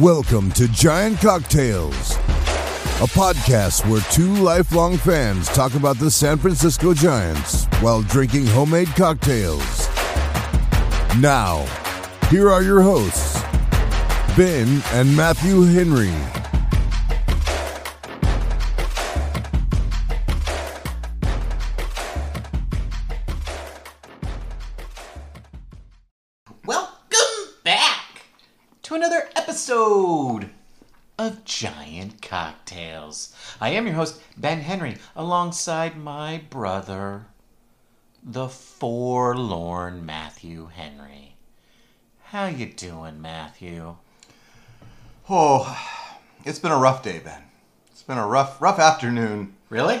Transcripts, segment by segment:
Welcome to Giant Cocktails, a podcast where two lifelong fans talk about the San Francisco Giants while drinking homemade cocktails. Now, here are your hosts, Ben and Matthew Henry. Cocktails. I am your host, Ben Henry, alongside my brother, the forlorn Matthew Henry. How you doing, Matthew? Oh, it's been a rough day, Ben. It's been a rough, rough afternoon. Really?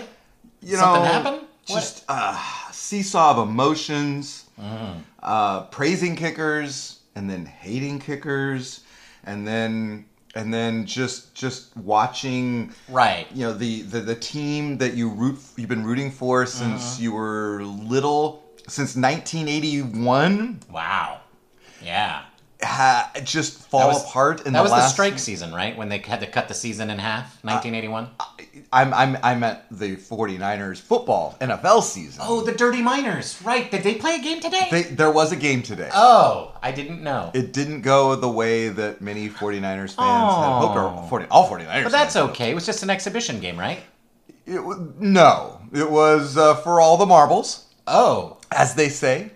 You know Something know, happened? Just uh, seesaw of emotions. Mm. Uh, praising kickers and then hating kickers, and then and then just just watching. Right. You know the, the the team that you root you've been rooting for since mm-hmm. you were little since 1981 Wow. Yeah. Ha, just fall was- apart in the that the was last the strike season, right? When they had to cut the season in half, 1981. I'm, I'm, I'm at the 49ers football NFL season. oh, the Dirty Miners. Right. Did they play a game today? They, there was a game today. oh, I didn't know. it didn't go the way that many 49ers fans Oh. had hoped, or 40, all 49ers But that's okay. It was just an exhibition game, right? It no, it was uh, for all the marbles, Oh, as they say.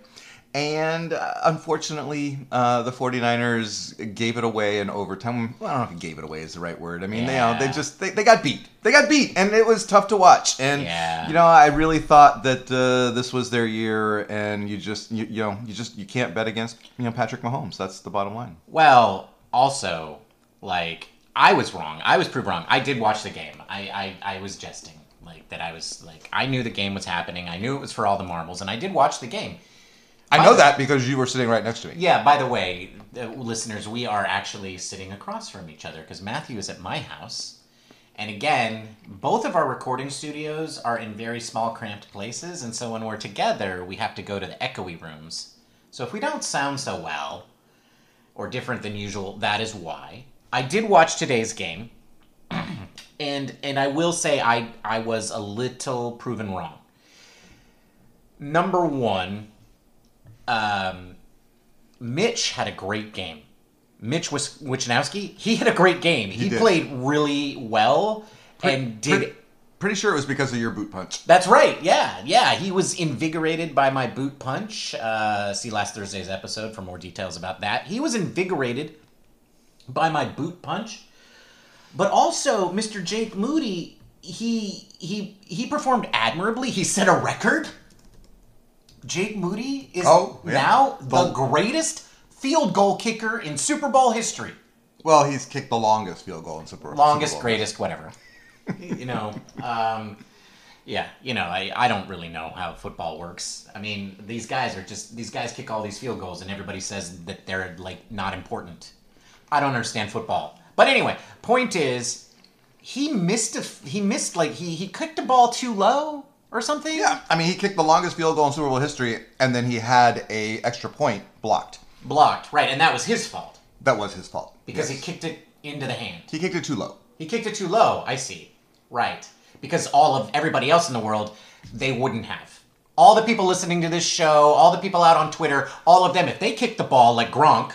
And uh, unfortunately, uh, the 49ers gave it away in overtime. Well, I don't know if gave it away is the right word. I mean, they, you know, they just they, they got beat. They got beat, and it was tough to watch. And Yeah. you know, I really thought that uh, this was their year, and you just you, you know you just you can't bet against you know Patrick Mahomes. That's the bottom line. well, also, like, I was wrong. I was proved wrong. I did watch the game. I, I, I was jesting. Like, that I was, like, I knew the game was happening. I knew it was for all the marbles, and I did watch the game. I know that because you were sitting right next to me. Yeah, by the way, uh, listeners, we are actually sitting across from each other because Matthew is at my house. And again, both of our recording studios are in very small, cramped places. And so when we're together, we have to go to the echoey rooms. So if we don't sound so well or different than usual, that is why. I did watch today's game. and and I will say I, I was a little proven wrong. Number one, um, Mitch had a great game. Mitch was Wishnowsky. He had a great game. He, did. played really well and did. Pretty, pretty sure it was because of your boot punch. That's right. Yeah, yeah. He was invigorated by my boot punch. Uh, see last Thursday's episode for more details about that. He was invigorated by my boot punch, but also Mr. Jake Moody. He he he performed admirably. He set a record. Jake Moody is Oh, yeah. now the The- greatest field goal kicker in Super Bowl history. Well, he's kicked the longest field goal in Super longest, Super Bowl. Longest, greatest, whatever. you know, um, yeah, you know, I, I don't really know how football works. I mean, these guys are just these guys kick all these field goals, and everybody says that they're like not important. I don't understand football, but anyway, point is, he missed a he missed like he he kicked the ball too low or something. Yeah, I mean, he kicked the longest field goal in Super Bowl history, and then he had a extra point blocked. blocked right, and that was his fault That was his fault because Yes. he kicked it into the hand. he kicked it too low. He kicked it too low. I see. Right. Because all of everybody else in the world, they wouldn't have. All the people listening to this show, all the people out on Twitter, all of them, if they kicked the ball like Gronk,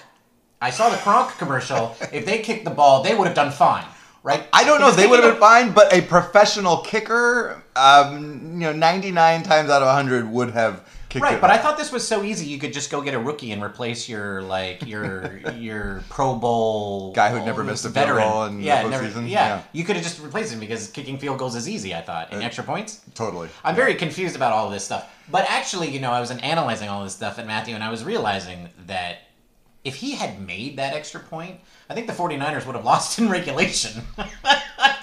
I saw the Gronk commercial. if they kicked the ball, they would have done fine. Right? I don't know if they would have been fine, but a professional kicker, um, you know, 99 times out of 100 would have kicked Right, it. but I thought this was so easy. You could just go get a rookie and replace your like your your Pro Bowl Guy who'd never missed a field veteran. goal in the yeah, never, postseason? yeah, Yeah. Uh, you could have just replaced him because kicking field goals is easy. I thought in extra points. Totally. I'm very confused about all this stuff. But actually, you know, I was analyzing all this stuff at Matthew, and I was realizing that if he had made that extra point, I think the 49ers would have lost in regulation.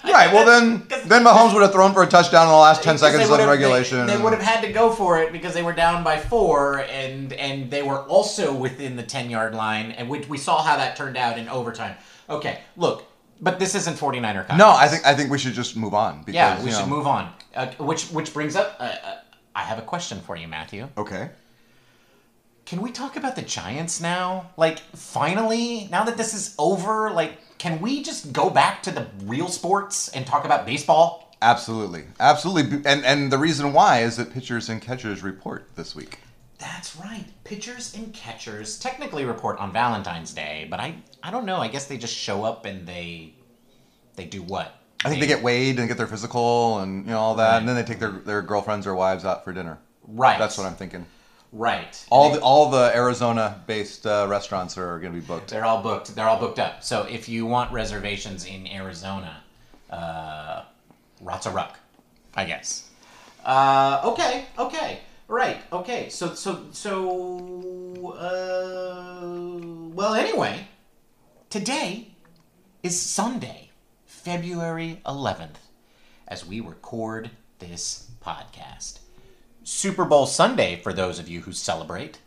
Right, well then, then Mahomes would have thrown for a touchdown in the last 10 seconds of regulation. They, they would have had to go for it because they were down by four, and and they were also within the 10 yard line, and we, we saw how that turned out in overtime. Okay, look, but this isn't 49er conference. No, I think I think we should just move on. Because, Yeah, we should know- move on. Uh, which which brings up, uh, uh, I have a question for you, Matthew. Okay. Can we talk about the Giants now? Like, finally, now that this is over, like, can we just go back to the real sports and talk about baseball? Absolutely, absolutely, and and the reason why is that pitchers and catchers report this week. That's right. Pitchers and catchers technically report on Valentine's Day, but I I don't know. I guess they just show up and they they do what? I think they get weighed and get their physical and you know all that, Right. and then they take their, their girlfriends or wives out for dinner. Right. That's what I'm thinking. Right. All They- the all the Arizona-based uh, restaurants are going to be booked. They're all booked. They're all booked up. So if you want reservations in Arizona, uh, a Ruck, I guess. Uh, okay, okay, right, okay. So so so. Uh, well, anyway, today is Sunday, February eleventh, as we record this podcast. Super Bowl Sunday for those of you who celebrate.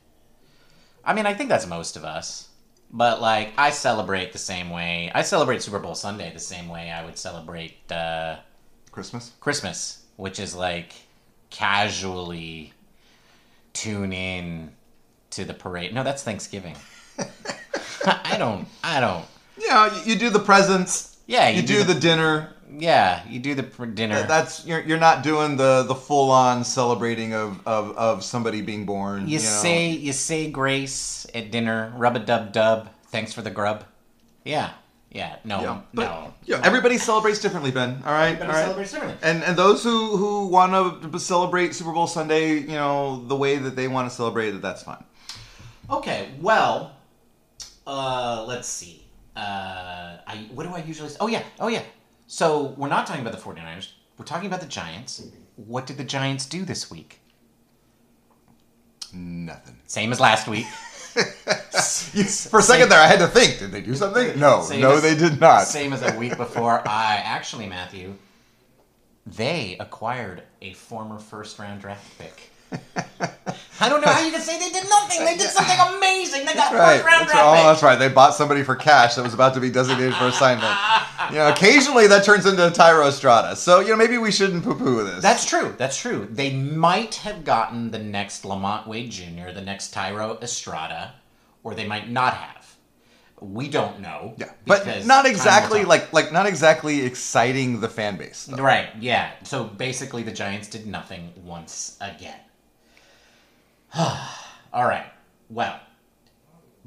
I mean, I think that's most of us. But like, I celebrate the same way. I celebrate Super Bowl Sunday the same way I would celebrate uh, Christmas. Christmas, which is like casually tune in to the parade. No, that's Thanksgiving. I don't. I don't. You, you do the presents. Yeah, You, you do, do the, the- dinner. Yeah, you do the pr- dinner. That's you're, you're not doing the the full on celebrating of, of, of somebody being born. you know. say you say grace at dinner. Rub a dub dub. Thanks for the grub. Yeah. Yeah. No. Yeah, but, no. Yeah, everybody celebrates differently, Ben. All right, Everybody all right. celebrates differently. And and those who who want to celebrate Super Bowl Sunday, you know, the way that they want to celebrate it, that's fine. Okay, well, uh, let's see. Uh, I what do I usually? Oh yeah, oh yeah. So we're not talking about the 49ers. We're talking about the Giants. What did the Giants do this week? Nothing. Same as last week. For a second there, I had to think. Did they do something? No, Same no, as- they did not. Same as a week before. I actually, Matthew, they acquired a former first round draft pick. I don't know how you can say they did nothing. They did something amazing. They got Right. first round That's, draft oh, that's right. They bought somebody for cash that was about to be designated for assignment. You know, occasionally that turns into Thairo Estrada. So, you know, maybe we shouldn't poo-poo this. That's true. That's true. They might have gotten the next LaMonte Wade Jr., the next Thairo Estrada, or they might not have. We don't know. yeah, but not exactly like like not exactly exciting the fan base. though. Right. Yeah. So basically, the Giants did nothing once again. All right. Well,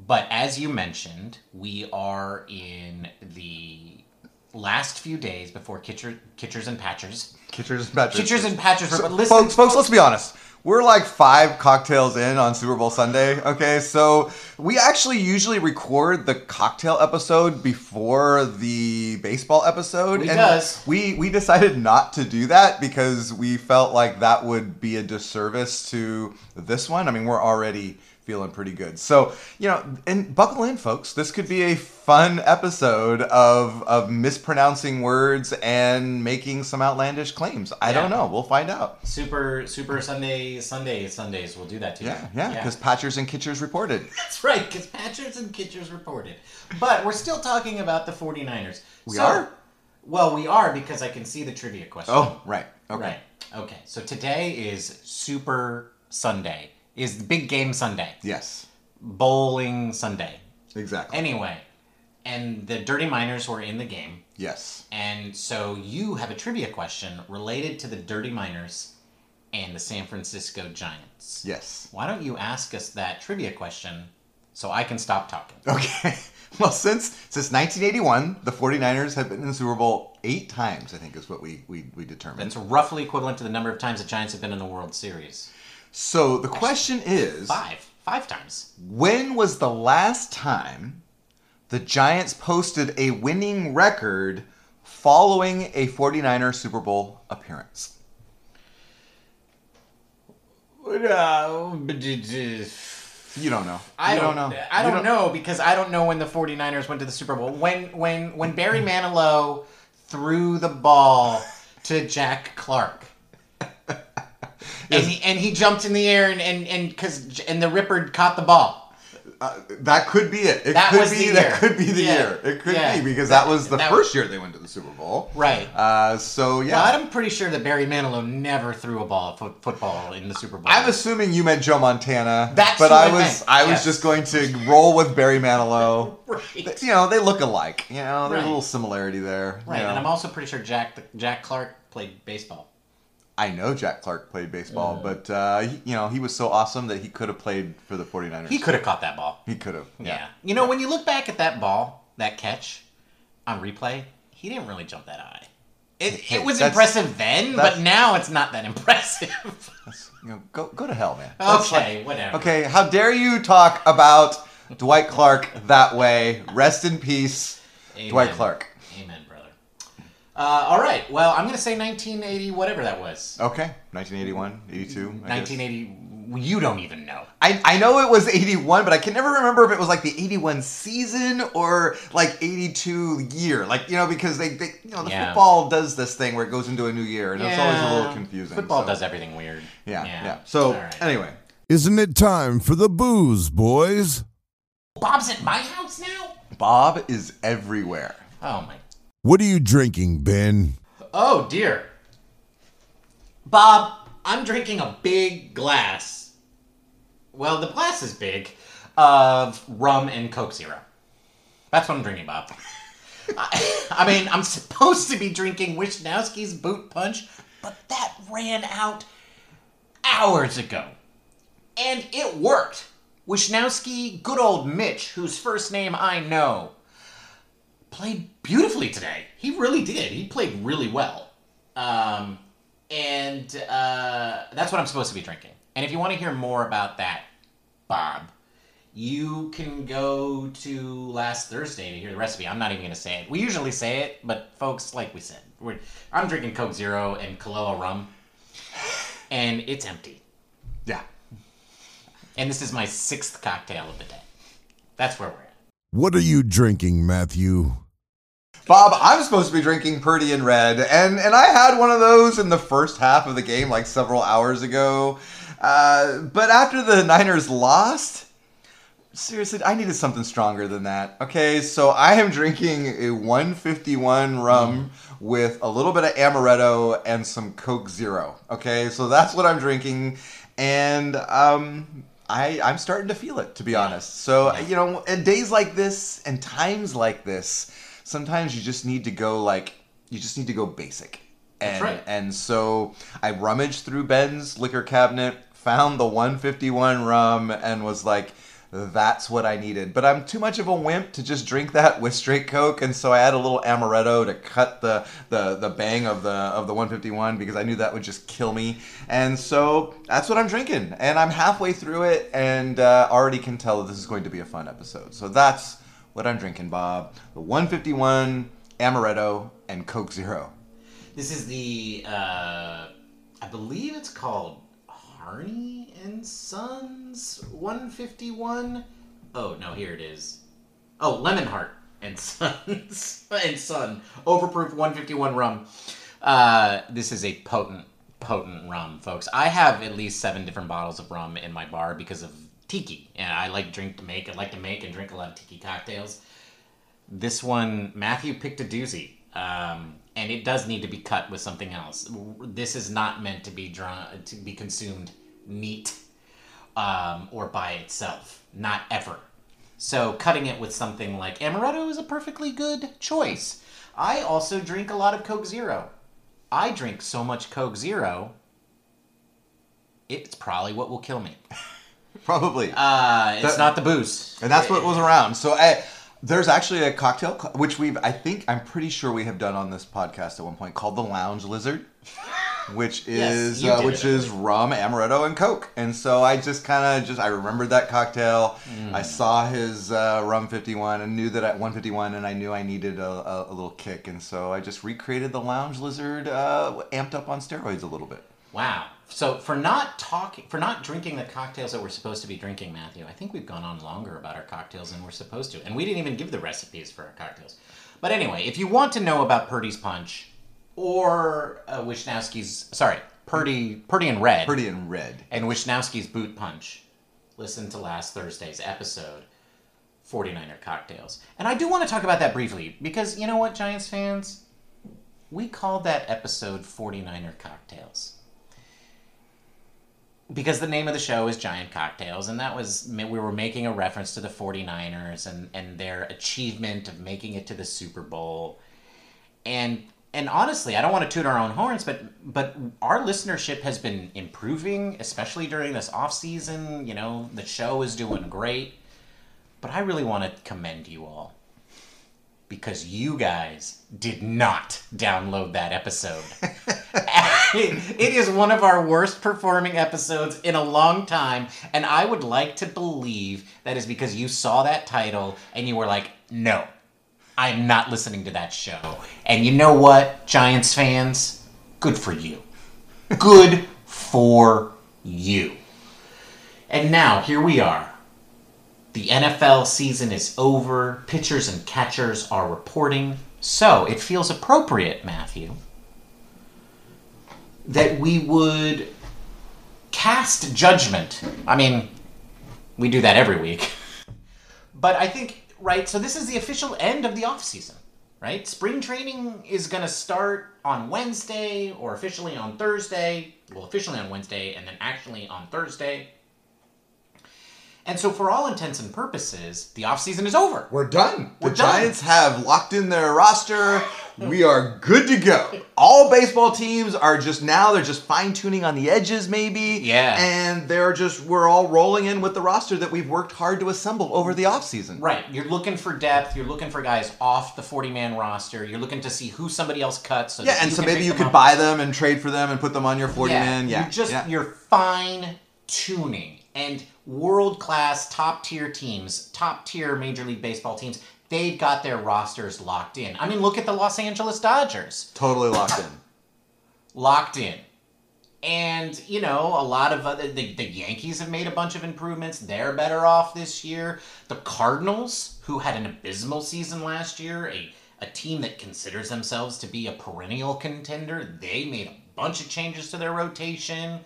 but as you mentioned, we are in the last few days before Kitcher, Kitchers and Patchers. Kitchers and Patchers. Kitchers and Patchers. So, but listen, folks, folks, let's be honest. We're like five cocktails in on Super Bowl Sunday. Okay, so we actually usually record the cocktail episode before the baseball episode. We and does. We we decided not to do that because we felt like that would be a disservice to this one. I mean, we're already feeling pretty good. So, you know, and buckle in, folks. This could be a fun episode of of mispronouncing words and making some outlandish claims. I don't know. We'll find out. Super Super Sunday Sunday Sundays we'll do that too. Yeah, yeah, because Patchers and Kitchers reported. that's right, because Patchers and Kitchers reported. But we're still talking about the 49ers. We So- are? Well, we are because I can see the trivia question. Oh, right. Okay. Right. Okay. So today is Super Sunday. Is the big game Sunday. Yes, Bowling Sunday. exactly. Anyway, and the Dirty Miners were in the game. yes. And so you have a trivia question related to the Dirty Miners and the San Francisco Giants. Yes. Why don't you ask us that trivia question so I can stop talking? Okay. Well, since since 1981, the 49ers have been in the Super Bowl eight times. I think is what we we, we determined. That's roughly equivalent to the number of times the Giants have been in the World Series. so the question is, Five. Five times. when was the last time the Giants posted a winning record following a 49er Super Bowl appearance? You don't know. I You don't, know. I You don't, know because I don't know when the 49ers went to the Super Bowl. When when when Barry Manilow threw the ball to Jack Clark. And he, and he jumped in the air and and and cuz and the Ripper caught the ball. Uh, that could be it. It That could was be the that could be the Yeah. year. It could Yeah. be because that was the That- first year they went to the Super Bowl. Right. Uh, so yeah. But I'm pretty sure that Barry Manilow never threw a ball fo- football in the Super Bowl. I'm assuming you meant Joe Montana. That's but I was meant, I was yes. just going to roll with Barry Manilow. right. You know, they look alike. You know, there's Right. a little similarity there. you Right, know. and I'm also pretty sure Jack Jack Clark played baseball. I know Jack Clark played baseball, but uh, he, you know, he was so awesome that he could have played for the 49ers. He could have caught that ball. He could have. Yeah. You know, when you look back at that ball, that catch on replay, he didn't really jump that high. It, Hey, it was impressive then, but now it's not that impressive. You know, go go to hell, man. That's okay, like- whatever. okay, how dare you talk about Dwight Clark that way? Rest in peace, Amen. Dwight Clark. Amen. Uh, all right. Well, I'm going to say 1980, whatever that was. Okay, 1981, 82. I guess. 1980. You don't even know. I, I know it was 81, but I can never remember if it was like the 81 season or like 82 year. Like, you know, because they, they you know, the Yeah. football does this thing where it goes into a new year and it's always a little confusing. Football so- does everything weird. Yeah, yeah. So, All right. anyway, Isn't it time for the booze, boys? Bob's at my house now? Bob is everywhere. Oh, my What are you drinking, Ben? Oh dear. Bob, I'm drinking a big glass. Well, the glass is big of rum and Coke Zero. That's what I'm drinking, Bob. I, I mean, I'm supposed to be drinking Wishnowsky's Boot Punch, but that ran out hours ago. And it worked. Wishnowsky, good old Mitch, whose first name I know, played beautifully today. He really did. He played really well. Um, and uh, that's what I'm supposed to be drinking. And if you want to hear more about that, Bob, you can go to last Thursday to hear the recipe. I'm not even going to say it. We usually say it, but folks, like we said, we're, I'm drinking Coke Zero and Kahlua rum, and it's empty. Yeah. And this is my sixth cocktail of the day. That's where we're at. What are you drinking, Matthew? Bob, I'm supposed to be drinking Purdy and Red, and, and I had one of those in the first half of the game, like several hours ago. Uh, but after the Niners lost, seriously, I needed something stronger than that. Okay, so I am drinking a 151 rum with a little bit of amaretto and some Coke Zero. Okay, so that's what I'm drinking, and um, I I'm starting to feel it, to be honest. So you know, in days like this and times like this, sometimes you just need to go like you just need to go basic. And, That's right. and so I rummaged through Ben's liquor cabinet, found the 151 rum, and was like, that's what I needed. But I'm too much of a wimp to just drink that with straight Coke, and so I had a little amaretto to cut the, the, the bang of the of the 151 because I knew that would just kill me. And so that's what I'm drinking, and I'm halfway through it, and uh, already can tell that this is going to be a fun episode. So that's what I'm drinking, Bob. The 151 amaretto and Coke Zero. This is the, uh, I believe it's called Harney and Sons 151. Oh, no, here it is. Oh, Lemon Hart and Sons and Son Overproof 151 rum. Uh, this is a potent, potent rum, folks. I have at least seven different bottles of rum in my bar because of tiki, and I like drink to make. I like to make and drink a lot of tiki cocktails. This one, Matthew picked a doozy, um, and it does need to be cut with something else. This is not meant to be drawn to be consumed neat um, or by itself, not ever. So cutting it with something like amaretto is a perfectly good choice. I also drink a lot of Coke Zero. I drink so much Coke Zero, it's probably what will kill me. Probably. Uh, it's That- not the booze. and that's what was around. So I, there's actually a cocktail which we've I think I'm pretty sure we have done on this podcast at one point called the Lounge Lizard, which is you uh, which it. is rum, amaretto, and Coke. And so I just kind of just I remembered that cocktail. Mm. I saw his uh, rum 51 and knew that at 151, and I knew I needed a, a, a little kick, and so I just recreated the Lounge Lizard, uh, amped up on steroids a little bit. Wow. So for not talking, for not drinking the cocktails that we're supposed to be drinking, Matthew, I think we've gone on longer about our cocktails than we're supposed to, and we didn't even give the recipes for our cocktails. But anyway, if you want to know about Purdy's Punch or uh, Wishnowsky's, sorry, Purdy, Purdy and Red, Purdy and red. and Wishnowsky's Boot Punch, listen to last Thursday's episode, 49er Cocktails. And I do want to talk about that briefly because you know what, Giants fans? We called that episode 49er Cocktails. Because the name of the show is Giant Cocktails, and that was, we were making a reference to the 49ers and, and their achievement of making it to the Super Bowl. And and honestly, I don't want to toot our own horns, but but our listenership has been improving, especially during this off season. You know, the show is doing great. But I really want to commend you all because you guys did not download that episode. it is one of our worst performing episodes in a long time, and I would like to believe that is because you saw that title and you were like, "No, I'm not listening to that show." And you know what, Giants fans? Good for you. Good for you. And now, here we are. The NFL season is over. Pitchers and catchers are reporting. So it feels appropriate, Matthew, that we would cast judgment. I mean, we do that every week. But I think, right, so this is the official end of the offseason, right? Spring training is going to start on Wednesday or officially on Thursday. Well, officially on Wednesday and then actually on Thursday. And so, for all intents and purposes, the offseason is over. We're done. We're the done. Giants have locked in their roster. We are good to go. All baseball teams are just now they're just fine tuning on the edges, maybe. Yeah. And they're just we're all rolling in with the roster that we've worked hard to assemble over the offseason. Right. You're looking for depth. You're looking for guys off the 40 man roster. You're looking to see who somebody else cuts. So Yeah, and so maybe you could up. buy them and trade for them and put them on your 40 man. Yeah. You're just yeah. you're fine tuning and world class top tier teams, top tier Major League Baseball teams. They've got their rosters locked in. I mean, look at the Los Angeles Dodgers. totally locked in. locked in. And, you know, a lot of other, the, the Yankees have made a bunch of improvements. They're better off this year. The Cardinals, who had an abysmal season last year, a, a team that considers themselves to be a perennial contender, they made a bunch of changes to their rotation.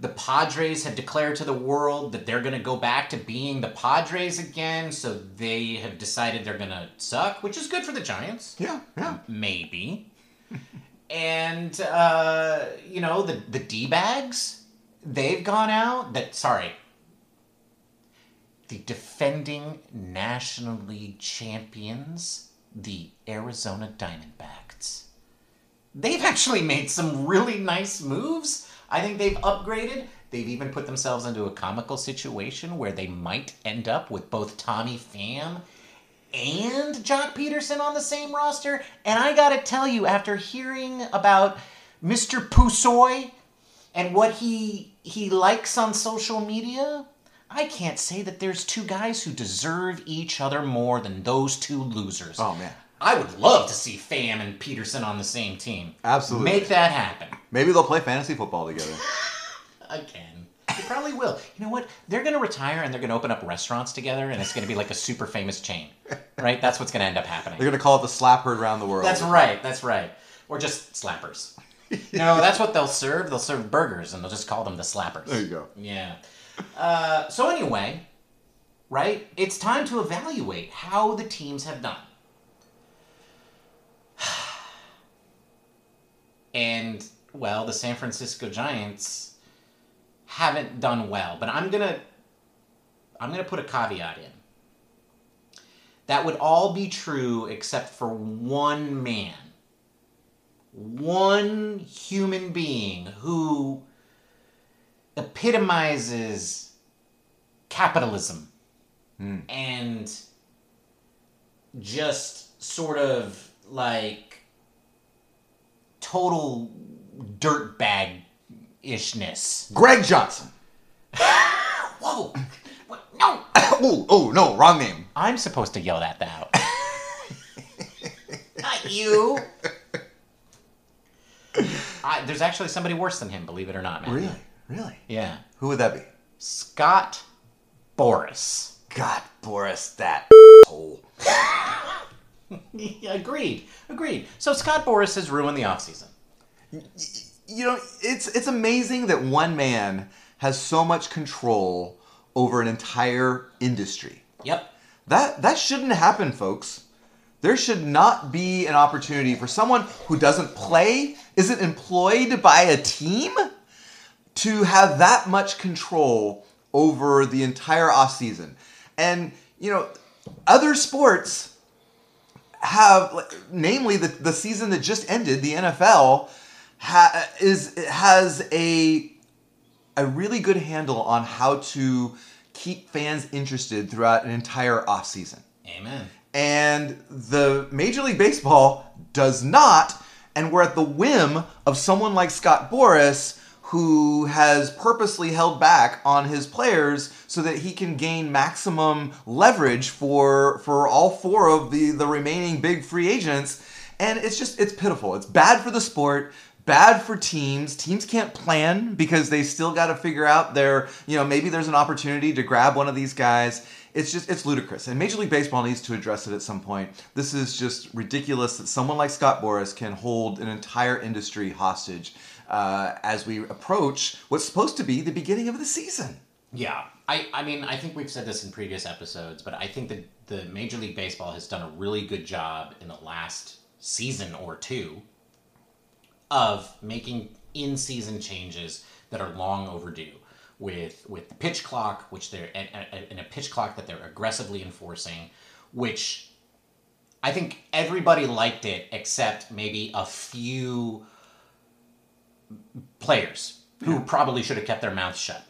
The Padres have declared to the world that they're going to go back to being the Padres again, so they have decided they're going to suck, which is good for the Giants Yeah, yeah. maybe. and uh, you know the the d bags, they've gone out. That sorry, the defending National League champions, the Arizona Diamondbacks. They've actually made some really nice moves. I think they've upgraded. They've even put themselves into a comical situation where they might end up with both Tommy Pham and Joc Pederson on the same roster. And I gotta tell you, after hearing about Mr. Pusoy and what he he likes on social media, I can't say that there's two guys who deserve each other more than those two losers. Oh, man. I would love to see Pham and Pederson on the same team. Absolutely. Make that happen. Maybe they'll play fantasy football together. Again. They probably will. You know what? They're going to retire and they're going to open up restaurants together and it's going to be like a super famous chain. Right? That's what's going to end up happening. They're gonna call it the slap herd around the world. That's right. That's right. Or just slappers. no, that's what they'll serve. They'll serve burgers, and they'll just call them the slappers. There you go. Yeah. Uh, so anyway, right? It's time to evaluate how the teams have done. And well, the San Francisco Giants haven't done well, but I'm gonna I'm gonna put a caveat in. That would all be true except for one man. One human being who epitomizes capitalism hmm. and just sort of like total dirtbag ishness. Greg Johnson. Whoa! No! oh, oh no, wrong name. I'm supposed to yell that out. Not you. I, there's actually somebody worse than him, believe it or not, man. Really? Really? Yeah. Who would that be? Scott Boras. God, Boras, that hole. Agreed. Agreed. So Scott Boras has ruined the offseason. You know, it's it's amazing that one man has so much control over an entire industry. Yep. That that shouldn't happen, folks. There should not be an opportunity for someone who doesn't play, isn't employed by a team, to have that much control over the entire off season. And you know, other sports have, like, namely the the season that just ended, the NFL, ha- is has a a really good handle on how to keep fans interested throughout an entire off season Amen. and the Major League Baseball does not, and we're at the whim of someone like Scott Boras who has purposely held back on his players so that he can gain maximum leverage for for all four of the the remaining big free agents. And it's just it's pitiful. It's bad for the sport bad for teams. Teams can't plan because they still got to figure out their you know maybe there's an opportunity to grab one of these guys. It's just it's ludicrous. And major league baseball needs to address it at some point. This is just ridiculous that someone like scott boras can hold an entire industry hostage uh, as we approach what's supposed to be the beginning of the season. Yeah, I, I mean, I think we've said this in previous episodes, but I think that the Major League Baseball has done a really good job in the last season or two of making in-season changes that are long overdue. With with the pitch clock, which they're and a pitch clock that they're aggressively enforcing, which I think everybody liked it except maybe a few players who probably should have kept their mouths shut.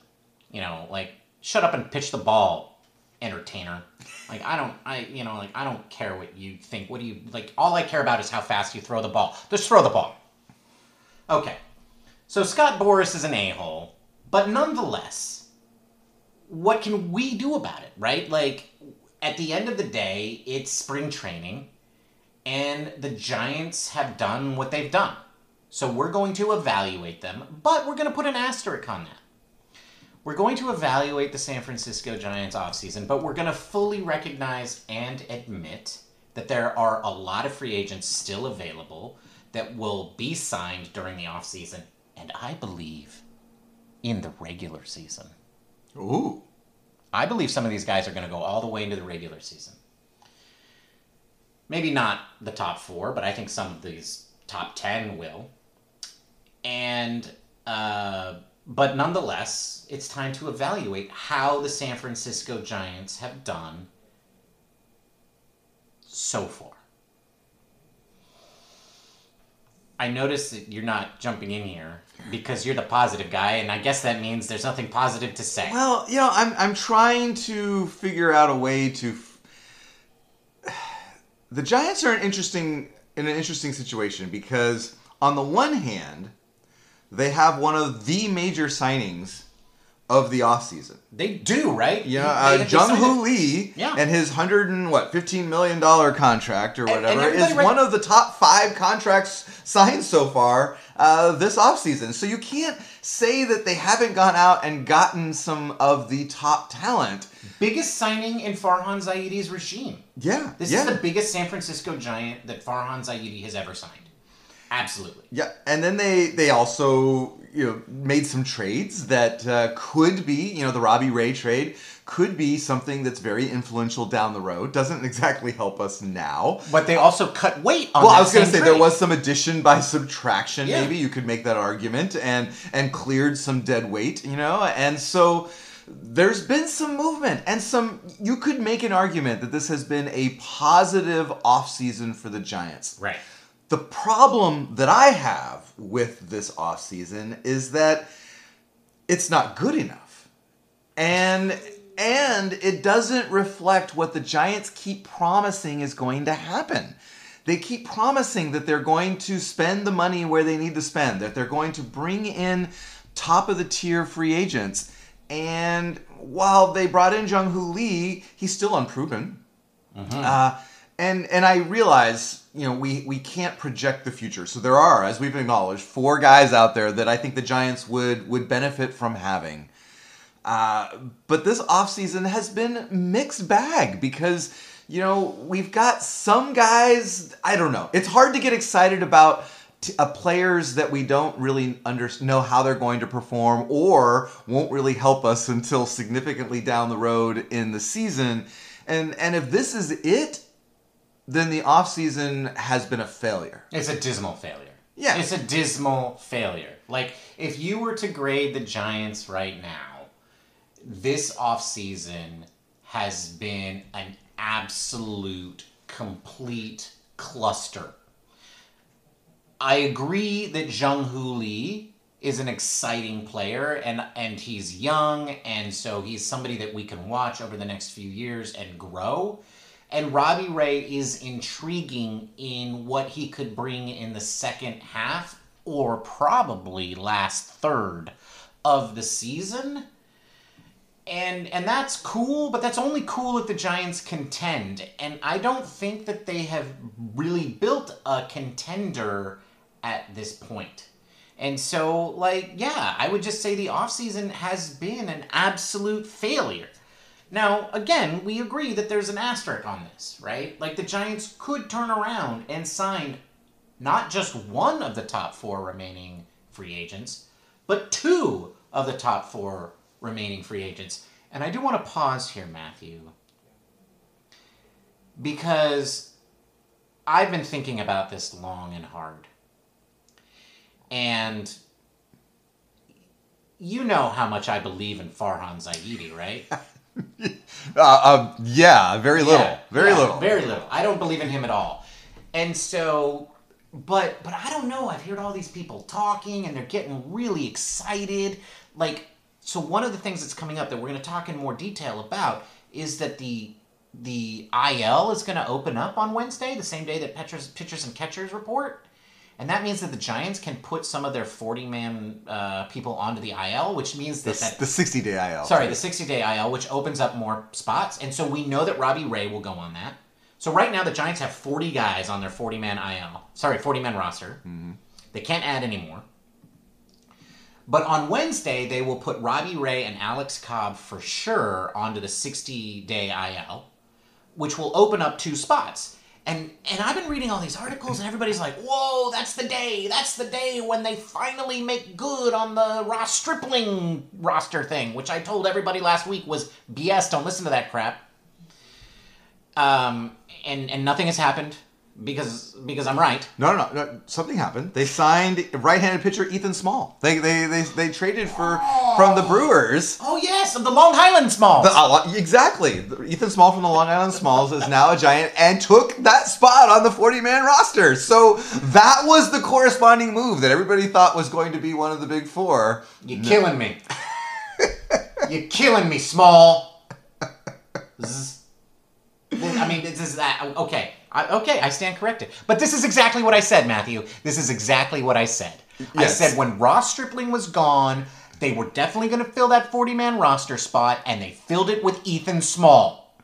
You know, like shut up and pitch the ball, entertainer. Like I don't, I you know, like I don't care what you think. What do you like? All I care about is how fast you throw the ball. Just throw the ball. Okay, so Scott Boras is an a hole, but nonetheless, what can we do about it? Right? Like at the end of the day, it's spring training, and the Giants have done what they've done. So we're going to evaluate them, but we're going to put an asterisk on that. We're going to evaluate the San Francisco Giants offseason, but we're going to fully recognize and admit that there are a lot of free agents still available that will be signed during the offseason, and I believe in the regular season. ooh I believe some of these guys are going to go all the way into the regular season. Maybe not the top four, but I think some of these top 10 will. And, uh, but nonetheless, it's time to evaluate how the San Francisco Giants have done so far. I notice that you're not jumping in here because you're the positive guy, and I guess that means there's nothing positive to say. Well, you know, I'm I'm trying to figure out a way to. F- the Giants are an interesting in an interesting situation because on the one hand, they have one of the major signings of the offseason. They do, right? Yeah, uh, Jung Hoo. Lee Yeah. and his hundred and what fifteen million dollar contract or And- and whatever is rec- one of the top five contracts signed so far uh, this offseason. So you can't say that they haven't gone out and gotten some of the top talent. Biggest signing in Farhan Zaidi's regime. Yeah, This yeah. is the biggest San Francisco Giant that Farhan Zaidi has ever signed. Absolutely. Yeah, and then they they also you know made some trades that uh, could be you know the Robbie Ray trade could be something that's very influential down the road. Doesn't exactly help us now. But they also cut weight on Well, I was going to say there was some addition by subtraction. Yeah. Maybe you could make that argument and and cleared some dead weight. You know, and so. There's been some movement and some you could make an argument that this has been a positive offseason for the Giants. Right. The problem that I have with this offseason is that it's not good enough. And and it doesn't reflect what the Giants keep promising is going to happen. They keep promising that they're going to spend the money where they need to spend, that they're going to bring in top of the tier free agents. And while they brought in Jung Hoo Lee, he's still unproven. Uh, and and I realize, you know, we we can't project the future. So there are, as we've acknowledged, four guys out there that I think the Giants would would benefit from having. Uh, but this offseason has been mixed bag because you know we've got some guys. I don't know. It's hard to get excited about t- uh, players that we don't really under- know how they're going to perform or won't really help us until significantly down the road in the season. And and if this is it, then the offseason has been a failure. It's a dismal failure. Yeah. It's a dismal failure. Like, if you were to grade the Giants right now, this offseason has been an absolute, complete cluster. I agree that Jung Hoo Lee is an exciting player and and he's young and so he's somebody that we can watch over the next few years and grow. And Robbie Ray is intriguing in what he could bring in the second half or probably last third of the season. And and that's cool, but that's only cool if the Giants contend. And I don't think that they have really built a contender at this point. And so, like, yeah, I would just say the offseason has been an absolute failure. Now, again, we agree that there's an asterisk on this, right? Like, the Giants could turn around and sign not just one of the top four remaining free agents, but two of the top four remaining free agents. And I do want to pause here, Matthew, because I've been thinking about this long and hard. And you know how much I believe in Farhan Zaidi, right? Uh, um, yeah, very little, Yeah, very yeah, little. Very little. I don't believe in him at all. And so, but but I don't know. I've heard all these people talking, and they're getting really excited. Like, so one of the things that's coming up that we're going to talk in more detail about is that the the IL is going to open up on Wednesday, the same day that pitchers, pitchers and catchers report. And that means that the Giants can put some of their 40 man uh, people onto the IL, which means that, that the 60 day IL. Sorry, the 60 day IL, which opens up more spots. And so we know that Robbie Ray will go on that. So right now, the Giants have 40 guys on their 40 man IL. Sorry, 40 man roster. They can't add any more. But on Wednesday, they will put Robbie Ray and Alex Cobb for sure onto the 60 day IL, which will open up two spots. And and I've been reading all these articles, and everybody's like, "Whoa, that's the day! That's the day when they finally make good on the Ross Stripling roster thing," which I told everybody last week was BS. Don't listen to that crap. Um, and and nothing has happened because because I'm right. No, no, no, no. Something happened. They signed right-handed pitcher Ethan Small. They they they, they traded for from the Brewers. Oh yes, of the Long Island Smalls. The, uh, exactly. Ethan Small from the Long Island Smalls is now a Giant and took that spot on the 40-man roster. So that was the corresponding move that everybody thought was going to be one of the big four. You're killing me. You're killing me, small. I mean, this is that. Okay, I, okay, I stand corrected. But this is exactly what I said, Matthew. This is exactly what I said. I said when Ross Stripling was gone, they were definitely going to fill that 40-man roster spot, and they filled it with Ethan Small.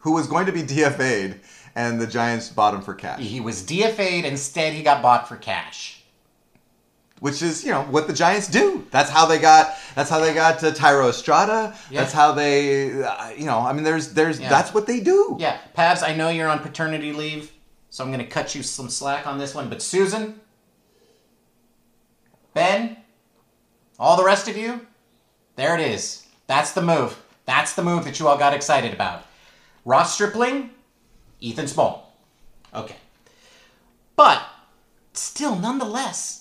Who was going to be DFA'd, and the Giants bought him for cash. He was DFA'd. Instead, he got bought for cash. Which is you know what the Giants do. That's how they got. That's how they got to Thairo Estrada. Yeah. That's how they. Uh, you know, I mean, there's there's Yeah. that's what they do. Yeah, Pabs, I know you're on paternity leave, so I'm going to cut you some slack on this one. But Susan, Ben, all the rest of you, there it is. That's the move. That's the move that you all got excited about. Ross Stripling, Ethan Small. Okay. But still, nonetheless,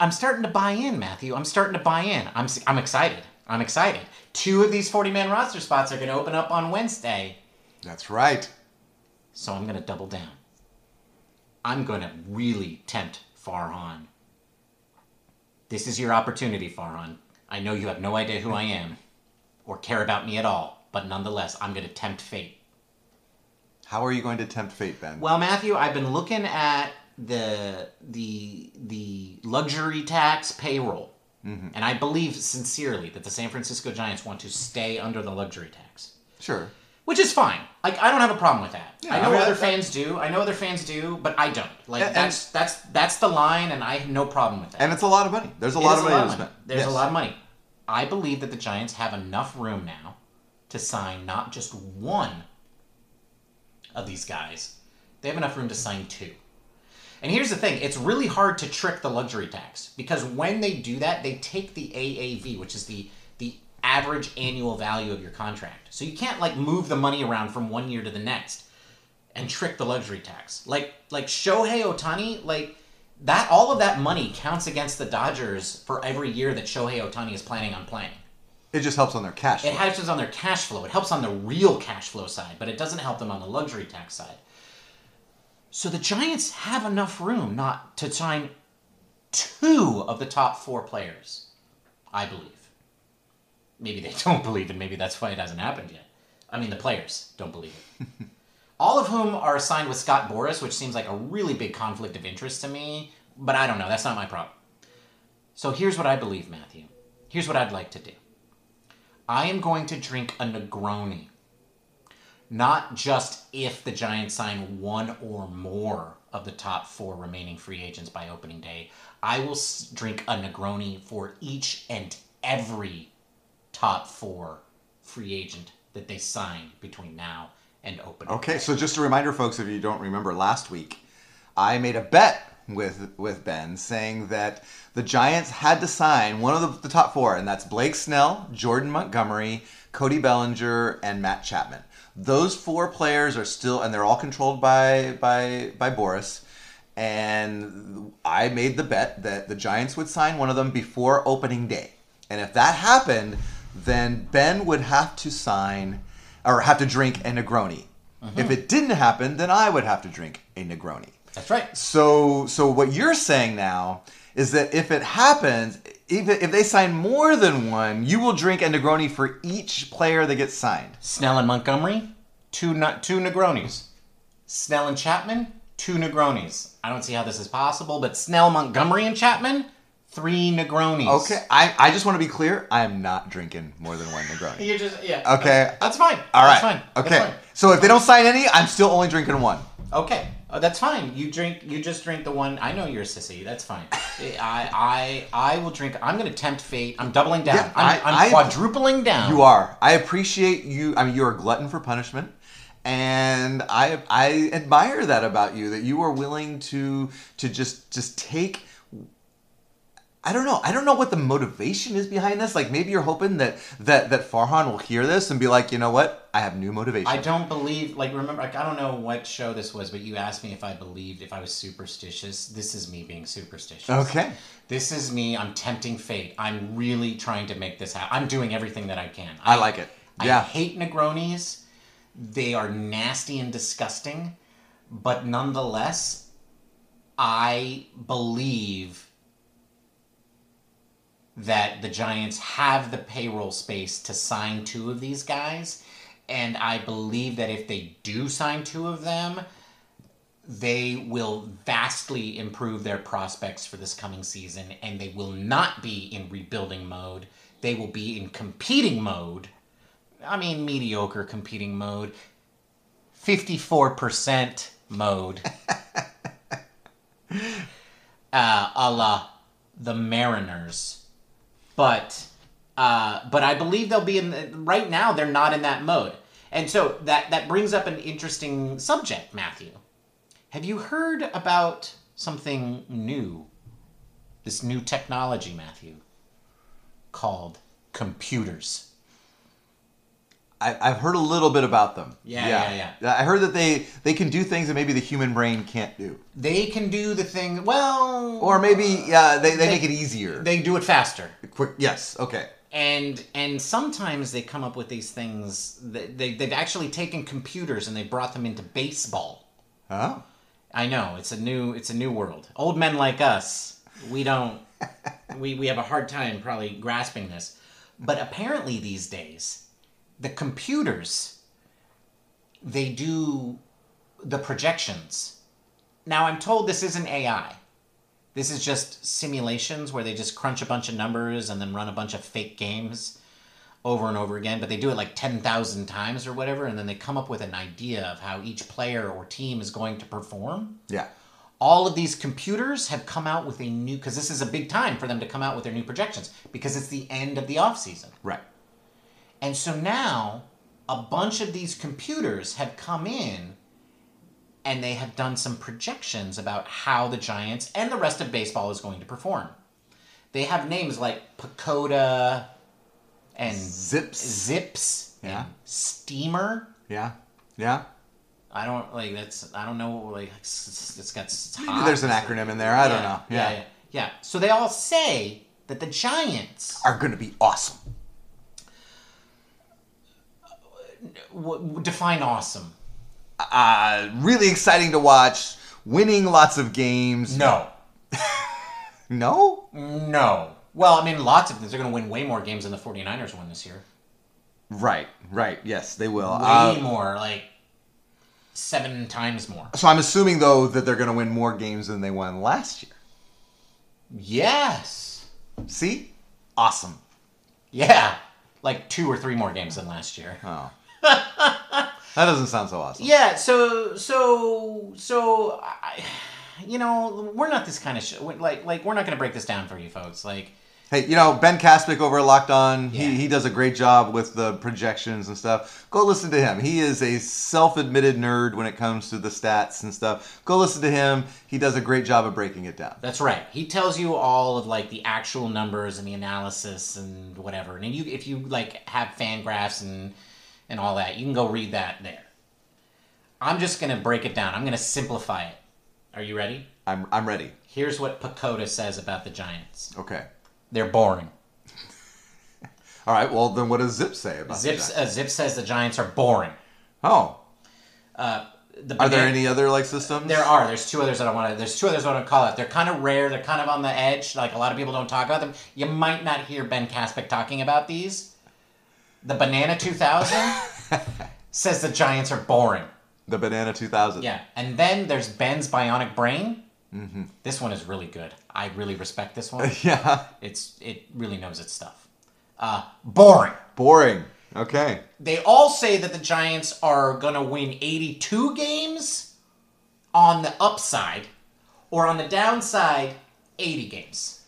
I'm starting to buy in, Matthew. I'm starting to buy in. I'm, I'm excited. I'm excited. Two of these 40 man roster spots are going to open up on Wednesday. That's right. So I'm going to double down. I'm going to really tempt Farhan. This is your opportunity, Farhan. I know you have no idea who I am or care about me at all, but nonetheless, I'm going to tempt fate. How are you going to tempt fate, Ben? Well, Matthew, I've been looking at the the the luxury tax payroll, mm-hmm. and I believe sincerely that the San Francisco Giants want to stay under the luxury tax. sure. which is fine. Like I don't have a problem with that. Yeah, I know I mean, other that- fans do. I know other fans do, but I don't. Like And- that's that's that's the line, and I have no problem with that. And it's a lot of money. There's a It lot of money to spend. There's Yes. a lot of money. I believe that the Giants have enough room now to sign not just one of these guys. They have enough room to sign two. And here's the thing it's really hard to trick the luxury tax because when they do that, they take the AAV, which is the, the average annual value of your contract. So you can't like move the money around from one year to the next and trick the luxury tax. Like like Shohei Ohtani, like that all of that money counts against the Dodgers for every year that Shohei Ohtani is planning on playing. It just helps on their cash. It helps on their cash flow. It helps on the real cash flow side, but it doesn't help them on the luxury tax side. So the Giants have enough room not to sign two of the top four players, I believe. Maybe they don't believe, and maybe that's why it hasn't happened yet. I mean, the players don't believe it. All of whom are signed with Scott Boras, which seems like a really big conflict of interest to me, but I don't know. That's not my problem. So here's what I believe, Matthew. Here's what I'd like to do. I am going to drink a Negroni. Not just if the Giants sign one or more of the top four remaining free agents by opening day. I will drink a Negroni for each and every top four free agent that they sign between now and opening. Okay, so just a reminder, folks, if you don't remember last week, I made a bet with with Ben saying that the Giants had to sign one of the, the top four, and that's Blake Snell, Jordan Montgomery, Cody Bellinger, and Matt Chapman. Those four players are still, and they're all controlled by by by Boras. And I made the bet that the Giants would sign one of them before opening day. And if that happened, then Ben would have to sign or have to drink a Negroni. Mm-hmm. If it didn't happen, then I would have to drink a Negroni. That's right. So, so what you're saying now is that if it happens, if, if they sign more than one, you will drink a Negroni for each player that gets signed. Snell and Montgomery, two not two Negronis. Snell and Chapman, two Negronis. I don't see how this is possible, but Snell, Montgomery, and Chapman, three Negronis. Okay, I, I just want to be clear. I am not drinking more than one Negroni. You're just yeah. Okay. That's fine. All right. That's fine. That's Okay. fine. So if they don't sign any, I'm still only drinking one. Okay. Oh, that's fine. You drink. You just drink the one. I know you're a sissy. That's fine. Eh, I I I will drink. I'm going to tempt fate. I'm doubling down. Yeah, I'm, I- I'm I- quadrupling down. You are. I appreciate you. I mean, you're a glutton for punishment, and I I admire that about you. That you are willing to to just just take. I don't know. I don't know what the motivation is behind this. Like maybe you're hoping that that that Farhan will hear this and be like, you know what? I have new motivation. I don't believe. Like remember, like, I don't know what show this was, but you asked me if I believed if I was superstitious. This is me being superstitious. Okay. This is me. I'm tempting fate. I'm really trying to make this happen. I'm doing everything that I can. I like it. I Yeah. hate Negronis. They are nasty and disgusting, but nonetheless, I believe that the Giants have the payroll space to sign two of these guys, and I believe that if they do sign two of them, they will vastly improve their prospects for this coming season, and they will not be in rebuilding mode. They will be in competing mode. I mean, mediocre competing mode. 54% mode. uh, a la the Mariners. But uh, but I believe they'll be in. The, right now, they're not in that mode, and so that that brings up an interesting subject, Matthew. Have you heard about something new? This new technology, Matthew, called computers. I, I've heard a little bit about them. Yeah, yeah, yeah. I heard that they they can do things that maybe the human brain can't do, They can do the thing well, or maybe yeah, they, they, They- make it easier. they do it faster. Quick. Yes. Okay. and and sometimes they come up with these things that they, they've actually taken computers and they brought them into baseball Oh. i know it's a new it's a new world old men like us we don't we, we have a hard time probably grasping this but apparently these days the computers they do the projections now i'm told this isn't ai this is just simulations where they just crunch a bunch of numbers and then run a bunch of fake games over and over again, but they do it like 10,000 times or whatever, and then they come up with an idea of how each player or team is going to perform. Yeah. All of these computers have come out with a new, because this is a big time for them to come out with their new projections, because it's the end of the off season. Right. And so now a bunch of these computers have come in and they have done some projections about how the Giants and the rest of baseball is going to perform. They have names like PECOTA and Zips. Zips Yeah. Steamer. Yeah. Yeah. I don't like that's I don't know like it's, it's got Maybe there's an acronym in there. I don't know. Yeah. Yeah. yeah, yeah. So they all say that the Giants Are going to be awesome. W- w- define awesome. Uh, really exciting to watch. Winning lots of games. No, No? no. Well, I mean, lots of things. They're going to win way more games than the 49ers won this year. Right. Right. Yes, they will. Way Uh, more, like seven times more. so I'm assuming though that they're going to win more games than they won last year. Yes. See? Awesome. Yeah. Like two or three more games than last year. Oh. that doesn't sound so awesome. Yeah, so so so I, you know, we're not this kind of sh- like like we're not going to break this down for you folks. Like Hey, you know, Ben Kaspick over at Locked On, Yeah. he, he does a great job with the projections and stuff. Go listen to him. He is a self admitted nerd when it comes to the stats and stuff. Go listen to him. He does a great job of breaking it down. that's right. He tells you all of like the actual numbers and the analysis and whatever. And you if you like have Fangraphs and and all that, you can go read that there. I'm just going to break it down. I'm going to simplify it. Are you ready? I'm, I'm ready. Here's what PECOTA says about the Giants. Okay. They're boring. All right. Well, then what does Zip say about Zips that? uh, Zip says the Giants are boring. Oh. The Are there any other like systems? There are. There's two others that I want to. There's two others I want to call out. They're kind of rare. They're kind of on the edge. Like a lot of people don't talk about them. You might not hear Ben Kaspick talking about these. The Banana 2000 says the Giants are boring. The Banana 2000. Yeah, and then there's Ben's Bionic Brain. Mm-hmm. This one is really good. I really respect this one. Yeah. It's it really knows its stuff. Uh, boring. Boring. Okay. They all say that the Giants are going to win 82 games on the upside, or on the downside, 80 games.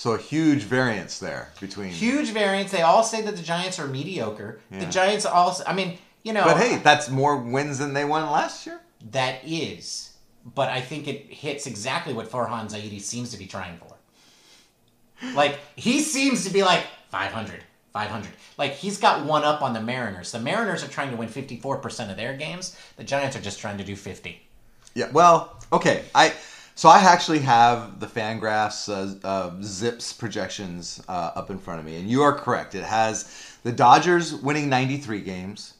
So a huge variance there between. Huge variance. They all say that the Giants are mediocre. Yeah. The Giants also, I mean, you know, But hey, that's more wins than they won last year. that is. But I think it hits exactly what Farhan Zaidi seems to be trying for. Like, he seems to be like 500, 500. Like, he's got one up on the Mariners. The Mariners are trying to win 54% of their games. The Giants are just trying to do 50. Yeah. Well, okay. I so I actually have the Fangraphs uh, uh, Zips projections uh, up in front of me, and you are correct. It has the Dodgers winning 93 games,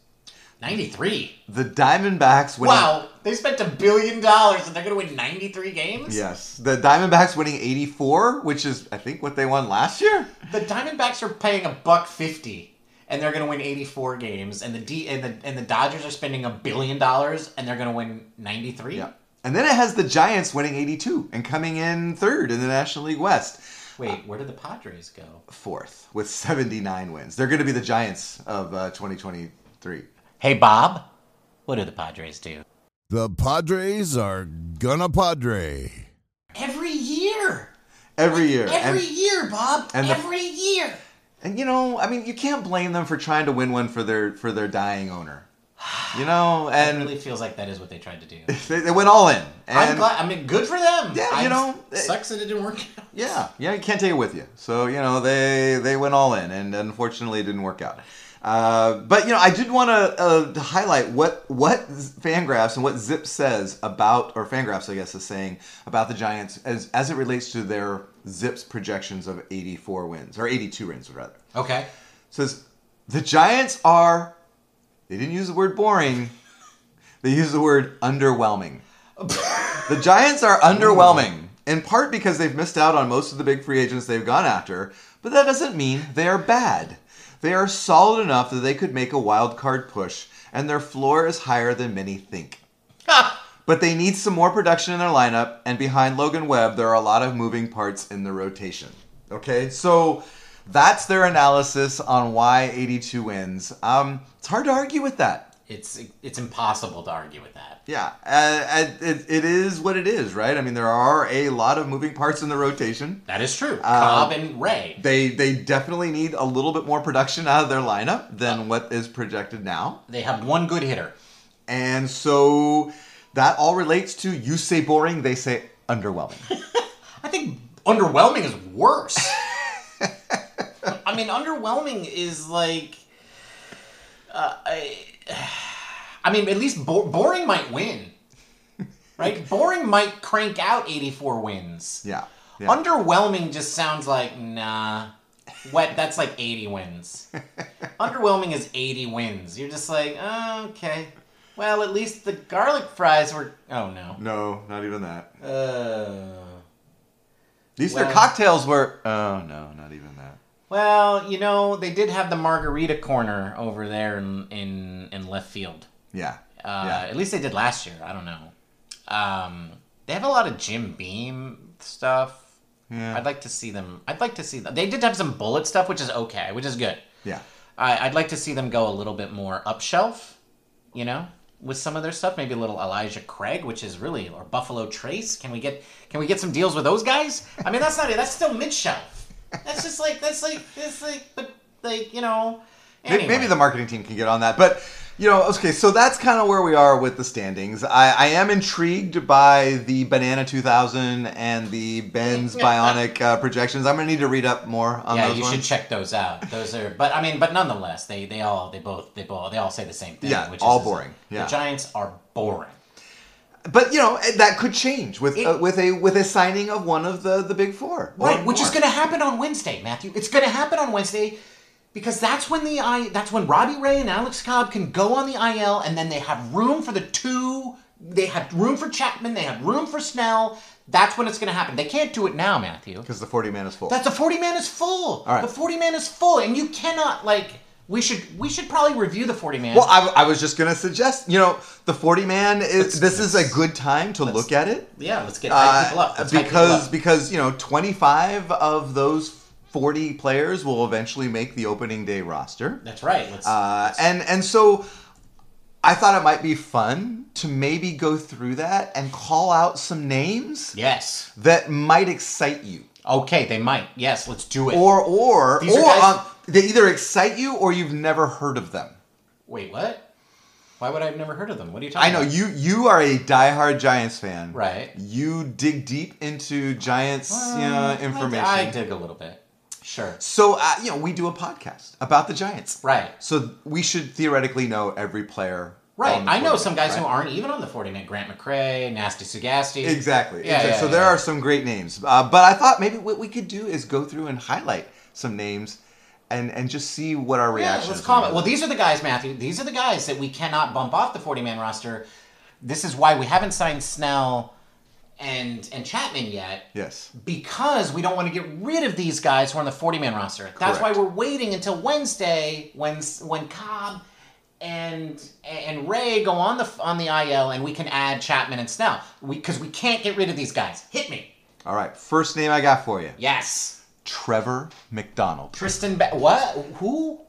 93. the Diamondbacks winning. Wow, they spent a billion dollars and they're going to win 93 games? Yes, the Diamondbacks winning 84, which is I think what they won last year. The Diamondbacks are paying a buck 50 and they're going to win 84 games and the D and the and the Dodgers are spending a billion dollars and they're going to win 93? Yeah. And then it has the Giants winning 82 and coming in third in the National League West. Wait, where did the Padres go? Fourth with 79 wins. They're going to be the Giants of uh, 2023. Hey Bob, what do the Padres do? The Padres are gonna Padre. Every year. Every year. Every and, year, Bob. and the- Every year. and you know, I mean, you can't blame them for trying to win one for their for their dying owner. You know, and It really feels like that is what they tried to do. they, they went all in. And I'm glad. I mean, good for them. Yeah, I you know, just- sucks that it didn't work out. Yeah, yeah, you can't take it with you. So you know they they went all in, and unfortunately it didn't work out. Uh, but you know I did want to uh, to highlight what what Fangraphs and what Zip says about, or Fangraphs I guess is saying about the Giants as as it relates to their Zips projections of 84 wins or 82 wins rather. Okay. says the Giants are. They didn't use the word boring. They used the word underwhelming. the Giants are underwhelming, in part because they've missed out on most of the big free agents they've gone after, but that doesn't mean they are bad. They are solid enough that they could make a wild card push, and their floor is higher than many think. But they need some more production in their lineup, and behind Logan Webb, there are a lot of moving parts in the rotation. Okay, so that's their analysis on why 82 wins. Um, it's hard to argue with that. It's it's impossible to argue with that. Yeah, uh, it, it is what it is, right? I mean, there are a lot of moving parts in the rotation. That is true. Uh, Cobb and Ray. They they definitely need a little bit more production out of their lineup than what is projected now. They have one good hitter. And so that all relates to you say boring, they say underwhelming. I think underwhelming is worse. I mean, underwhelming is like. Uh, I, I mean, at least bo- boring might win, right? boring might crank out eighty-four wins. Yeah. yeah. Underwhelming just sounds like nah. What? That's like eighty wins. Underwhelming is eighty wins. You're just like, oh, okay. Well, at least the garlic fries were. Oh no. no, not even that. Uh. These Well- their cocktails were. Oh no, not even. Well, you know, they did have the margarita corner over there in in, in left field. Yeah. Uh, yeah. At least they did last year. I don't know. Um, they have a lot of Jim Beam stuff. Yeah. I'd like to see them. I'd like to see them. They did have some Bulleit stuff, which is okay, which is good. Yeah. I, I'd like to see them go a little bit more up shelf, you know, with some of their stuff. Maybe a little Elijah Craig, which is really or Buffalo Trace. Can we get can we get some deals with those guys? I mean, that's not it. That's still mid shelf. That's just like that's like that's like but like you know. Anyway. Maybe the marketing team can get on that. But, you know, okay, so that's kind of where we are with the standings. I, I am intrigued by the Banana 2000 and the Ben's Bionic uh, projections. I'm going to need to read up more on yeah, those Yeah, you ones. should check those out. Those are, but I mean, but nonetheless, they they all they both they both they all say the same thing. Yeah, which all is, boring. Yeah. the Giants are boring. But, you know, that could change with It- uh, with a with a signing of one of the, the big four. Right, which is going to happen on Wednesday, Matthew. It's going to happen on Wednesday because that's when the I that's when Robbie Ray and Alex Cobb can go on the IL, and then they have room for the two. They have room for Chapman. They have room for Snell. That's when it's going to happen. They can't do it now, Matthew. Because the 40 man is full. That's the forty man is full. All right. The forty man is full, and you cannot like. We should we should probably review the forty man. Well, I, I was just going to suggest, you know, the 40 man is Let's- this is a good time to look at it. yeah, let's get hype people up. Uh, Let's hype people because up. because you know 25 of those 40 players will eventually make the opening day roster that's right. Let's, uh, let's- and and so i thought it might be fun to maybe go through that and call out some names yes. that might excite you Okay, they might. Yes, let's do it. or or These are or guys- um, they either excite you or you've never heard of them Wait, what? Why would I have never heard of them? What are you talking i know about? you you are a diehard giants fan Right. you dig deep into giants Uh, you know, I- information I, dig a little bit. Sure. So, uh, you know, we do a podcast about the Giants. Right. So we should theoretically know every player. Right. I know some guys who aren't even on the 40 man. Grant McCray, Nasty Sugastey. Exactly. Yeah, exactly. yeah, so yeah. there are some great names. Uh, but I thought maybe what we could do is go through and highlight some names and, and just see what our Yeah, reaction let's it. Well, these are the guys, Matthew. These are the guys that we cannot bump off the 40 man roster. This is why we haven't signed Snell and and Chapman yet. Yes. because we don't want to get rid of these guys who are on the 40 man roster. That's Correct. why we're waiting until Wednesday when when Cobb and and Ray go on the on the IL and we can add Chapman and Snell. We because we can't get rid of these guys. Hit me. All right. First name I got for you Yes. Trevor McDonald. Tristan ba- what? Who?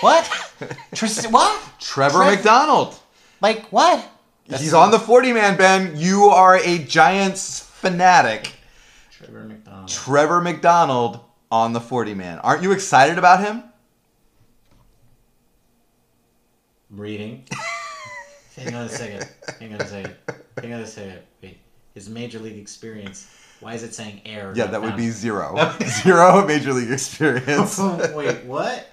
What? Tristan what? Trevor Trev- McDonald. Like what? He's on the 40 man, Ben. You are a Giants fanatic. Trevor McDonald. Trevor McDonald on the 40 man. Aren't you excited about him? reading. Hang on a second. Hang on a second. Hang on a second. Wait. His major league experience. Why is it saying air? Yeah, that would be zero. zero major league experience. Wait, what?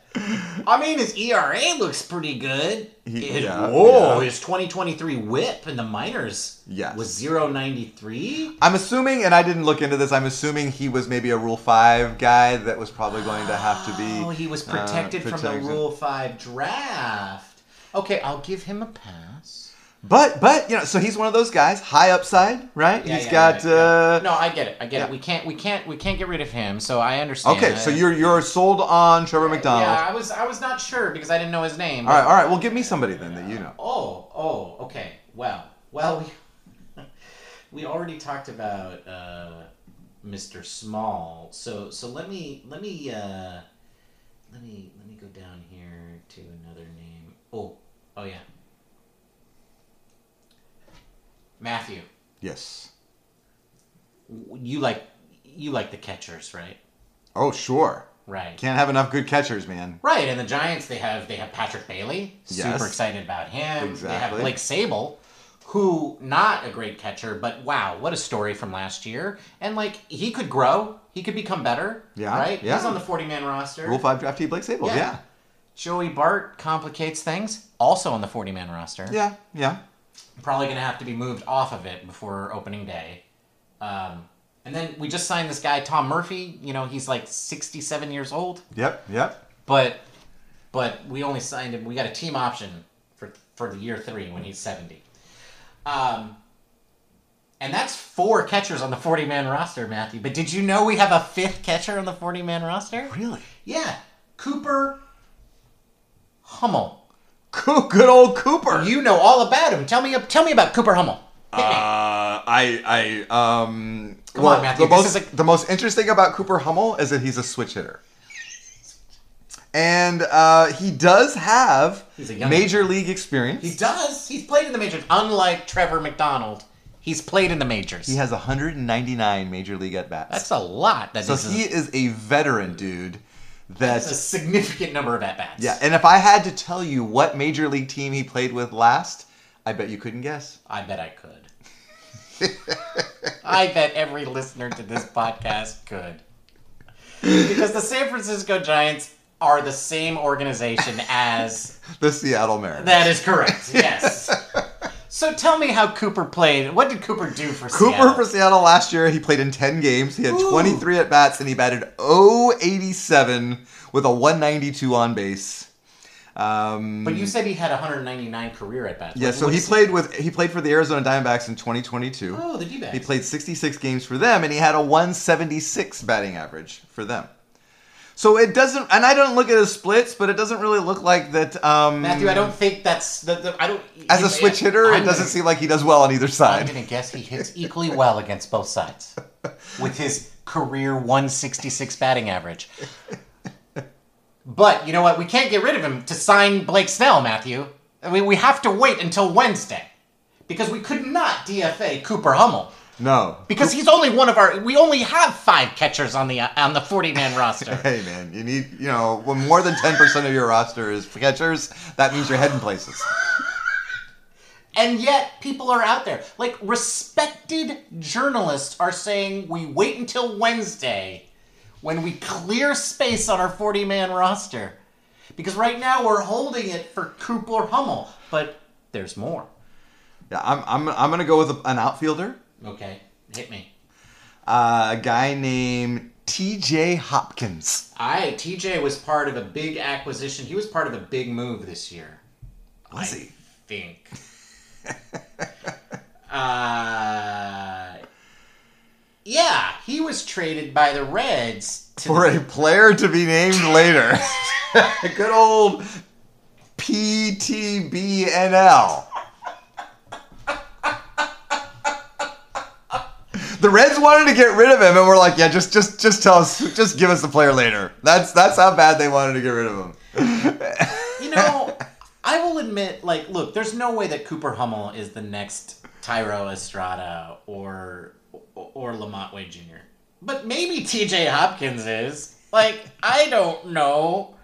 I mean, his ERA looks pretty good. He- His- yeah, whoa, yeah. his 2023 WHIP in the minors Yes. was 093. I'm assuming, and I didn't look into this, I'm assuming he was maybe a Rule 5 guy that was probably going to have to be. Oh, he was uh, protected from the. Rule 5 draft. Okay, I'll give him a pass. But, but, you know, so he's one of those guys, high upside, right? Yeah, He's yeah, got. yeah. Uh, No, I get it. I get it. We can't. We can't. We can't get rid of him. So I understand. Okay, so you're you're sold on Trevor McDonald. Yeah, I was. I was not sure because I didn't know his name. All right, all right. Well, give me somebody then that you know. Oh, oh, okay. Well, well, we, we already talked about uh, Mr. Small. So, so let me let me uh, let me let me go down here to another name. Oh, oh yeah, Matthew. Yes. You like you like the catchers, right? Oh, sure. Right. Can't have enough good catchers, man. Right, and the Giants they have they have Patrick Bailey. Super excited about him. Exactly. They have. Blake Sabol, who not a great catcher, but wow, what a story from last year. And like he could grow, he could become better. Yeah, right. yeah. He's on the forty-man roster. Rule five draftee Blake Sabols. Yeah. Yeah. Joey Bart complicates things. Also on the forty-man roster. Yeah. Yeah. Probably gonna have to be moved off of it before opening day. Um, and then we just signed this guy Tom Murphy. You know, he's like sixty-seven years old. Yep. Yep. but but we only signed him. We got a team option for for the year three when he's seventy. Um, and that's four catchers on the forty man roster, Matthew. But did you know we have a fifth catcher on the forty man roster? Really? Yeah, Cooper Hummel. Good old Cooper. You know all about him. Tell me tell me about Cooper Hummel. Uh, I, I, um, Come well, on, Matthew, The this most, is a- the most interesting about Cooper Hummel is that he's a switch hitter, and uh, he does have He's a young- major league experience. he does. He's played in the majors. Unlike Trevor McDonald, he's played in the majors. he has 199 major league at bats. That's a lot. That so a- he is a veteran dude. That's a significant number of at bats. yeah. And if I had to tell you what major league team he played with last, I bet you couldn't guess. I bet I could. I bet every listener to this podcast could. Because the San Francisco Giants are the same organization as. The Seattle Mariners. That is correct, yes. So tell me how Cooper played. What did Cooper do for Cooper Seattle? for Seattle last year, he played in 10 games. He had Ooh. 23 at bats and he batted 087 with a 192 on base. Um, But you said he had 199 career at bats. yeah, What- so he played with he played for the Arizona Diamondbacks in 2022. Oh, the D-backs. He played 66 games for them and he had a 176 batting average for them. So it doesn't, and I don't look at his splits, but it doesn't really look like that. Um, Matthew, I don't think that's the. the I don't. As a switch hitter, I'm it doesn't gonna- seem like he does well on either side. I'm gonna guess he hits equally well against both sides, with his career 166 batting average. But you know what? We can't get rid of him to sign Blake Snell, Matthew. I mean, we have to wait until Wednesday because we could not DFA Cooper Hummel No, because he's only one of our. We only have five catchers on the on the 40 man roster. Hey man, you need you know when more than ten percent of your roster is catchers, that means you're heading places. And yet, people are out there. Like, respected journalists are saying we wait until Wednesday when we clear space on our 40 man roster. Because right now we're holding it for Cooper Hummel. But there's more. Yeah, I'm I'm I'm gonna go with an outfielder, Okay, hit me. uh, a guy named T.J. Hopkins. I, TJ was part of a big acquisition. He was part of a big move this year. Was I he? think. uh, yeah, he was traded by the Reds to For a player to be named later. Good old PTBNL. The Reds wanted to get rid of him, and we're like, "Yeah, just, just, just tell us, just give us the player later." That's that's how bad they wanted to get rid of him. You know, I will admit, like, look, there's no way that Cooper Hummel is the next Thairo Estrada or or LaMonte Wade Jr. But maybe T.J. Hopkins is. Like, I don't know.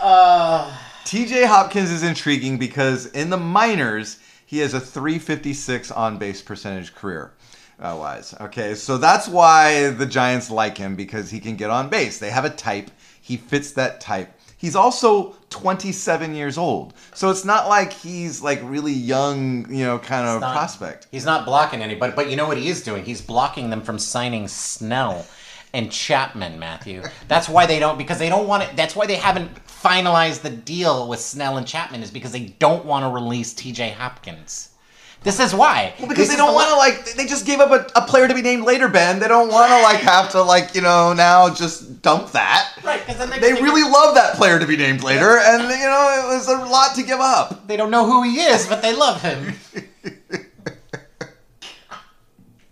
Uh, TJ Hopkins is intriguing because in the minors, he has a 356 on base percentage career uh, wise. Okay, so that's why the Giants like him because he can get on base. They have a type, he fits that type. He's also 27 years old. So it's not like he's like really young, you know, kind of not- prospect. He's not blocking anybody, but you know what he is doing? He's blocking them from signing Snell and Chapman, Matthew. That's why they don't because they don't want it. That's why they haven't finalized the deal with Snell and Chapman is because they don't want to release TJ Hopkins. This is why. Well, Because This they don't want to like they just gave up a, a player to be named later, Ben. They don't want to like have to like you know now just dump that. Right, 'cause then they- they they- really love that player to be named later, and you know it was a lot to give up. They don't know who he is, but they love him.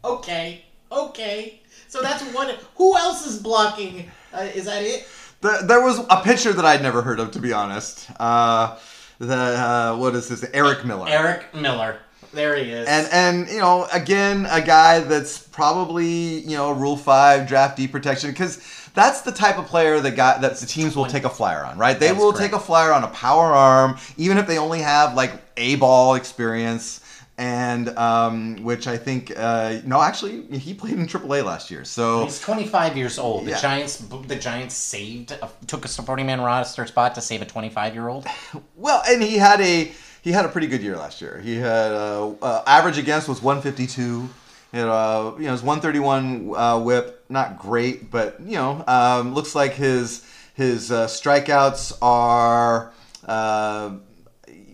okay, okay. So that's one. Who else is blocking? Uh, is that it? The, there was a pitcher that I'd never heard of, to be honest. Uh, the uh, what is this? Erik Miller. Erik Miller. There he is. And and you know again a guy that's probably you know Rule Five draftee protection because that's the type of player that got that the teams will take a flyer on, right? They That's will correct. take a flyer on a power arm, even if they only have like a ball experience. and um, which I think uh, no, actually he played in AAA last year. So He's 25 years old. The Yeah. Giants, the Giants saved, a, took a supporting man roster spot to save a 25 year old. well, and he had a he had a pretty good year last year. He had uh, uh, average against was 152. He had, uh, you know, his 131 uh, whip, not great, but you know, um, looks like his his uh, strikeouts are uh,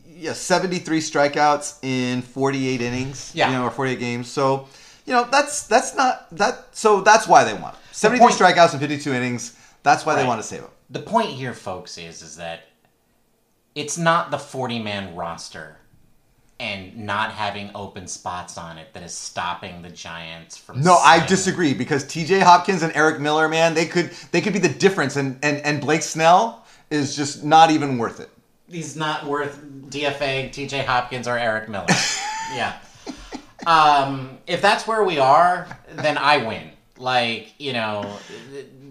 yeah 73 strikeouts in 48 innings. Yeah. you know, or 48 games. So you know, that's that's not that. So that's why they want him. 73 point- strikeouts in 52 innings. That's why they want to save him. The point here, folks, is is that it's not the 40 man roster and not having open spots on it that is stopping the Giants from. No, I disagree because T.J. Hopkins and Erik Miller, man, they could they could be the difference, and and and Blake Snell is just not even worth it. He's not worth DFA, TJ Hopkins, or Erik Miller. yeah. Um, if that's where we are, then I win. Like, you know.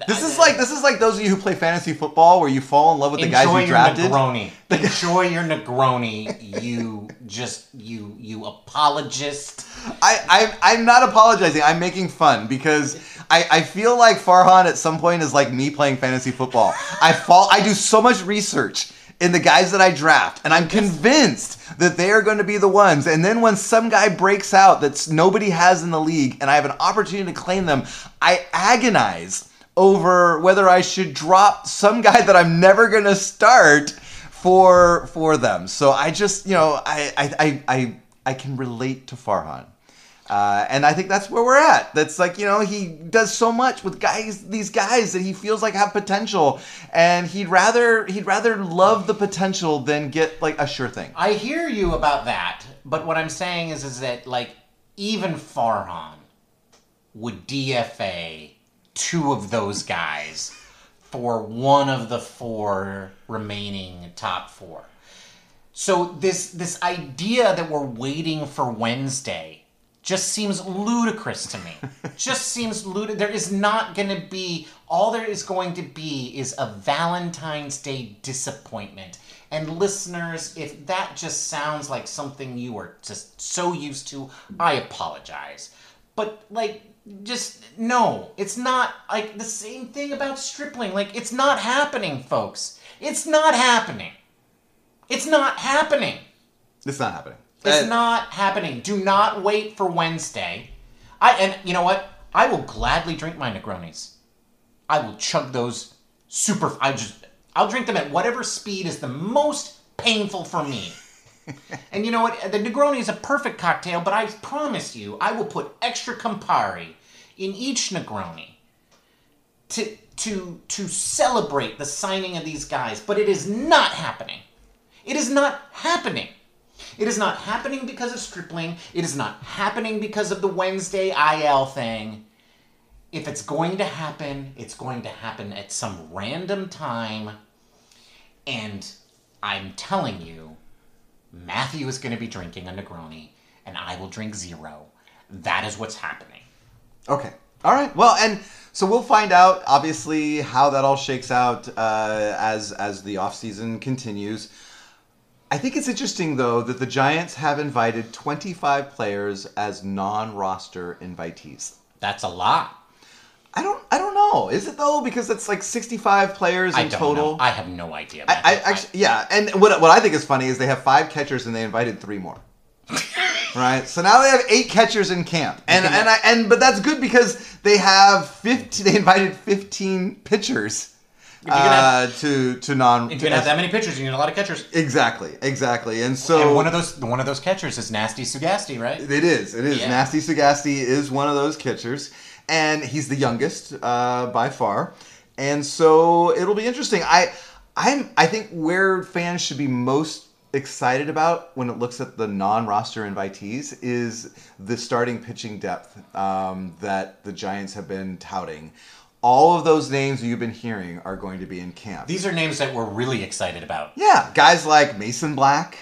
This is like this is like those of you who play fantasy football where you fall in love with the guys you drafted. Enjoy you your drafted. Negroni. Enjoy your Negroni, you just you you apologist. I, I I'm not apologizing. I'm making fun because I, I feel like Farhan at some point is like me playing fantasy football. I fall I do so much research in the guys that I draft, and I'm convinced that they are going to be the ones. And then when some guy breaks out that nobody has in the league, and I have an opportunity to claim them, I agonize over whether I should drop some guy that I'm never going to start for for them. So I just you know I I I I, I can relate to Farhan. Uh, and I think that's where we're at. That's like you know he does so much with guys, these guys that he feels like have potential, and he'd rather he'd rather love the potential than get like a sure thing. I hear you about that, but what I'm saying is is that like even Farhan would DFA two of those guys for one of the four remaining top four. So this this idea that we're waiting for Wednesday just seems ludicrous to me. just seems ludicrous. There is not going to be all there is going to be is a Valentine's Day disappointment. And listeners, if that just sounds like something you are just so used to, I apologize. But like just no, it's not like the same thing about stripling. Like it's not happening, folks. It's not happening. It's not happening. It's not happening. It's Uh, not happening. Do not wait for Wednesday. I and you know what? I will gladly drink my Negronis. I will chug those super. I just I'll drink them at whatever speed is the most painful for me. and you know what? The Negroni is a perfect cocktail, but I promise you, I will put extra Campari in each Negroni to to to celebrate the signing of these guys. But it is not happening. It is not happening. It is not happening because of Stripling. It is not happening because of the Wednesday IL thing. If it's going to happen, it's going to happen at some random time. And I'm telling you, Matthew is going to be drinking a Negroni, and I will drink zero. That is what's happening. Okay. All right. Well, and so we'll find out obviously how that all shakes out uh, as as the offseason continues. I think it's interesting though that the Giants have invited 25 players as non-roster invitees. That's a lot. I don't I don't know. Is it though because it's like 65 players in I total? know. I have no idea. I, I actually, yeah, and what what I think is funny is they have five catchers and they invited three more. right, so now they have eight catchers in camp, and and I and but that's good because they have fifteen. They invited fifteen pitchers have- uh, to to non. if you have that many pitchers, you need a lot of catchers. exactly, exactly, and so and one of those one of those catchers is Nasty Sugastey, right? It is. It is. Yeah. Nasty Sugastey is one of those catchers, and he's the youngest uh, by far. And so it'll be interesting. I, I'm. I think where fans should be most excited about when it looks at the non-roster invitees is the starting pitching depth um, that the Giants have been touting. All of those names you've been hearing are going to be in camp. These are names that we're really excited about. Yeah, guys like Mason Black,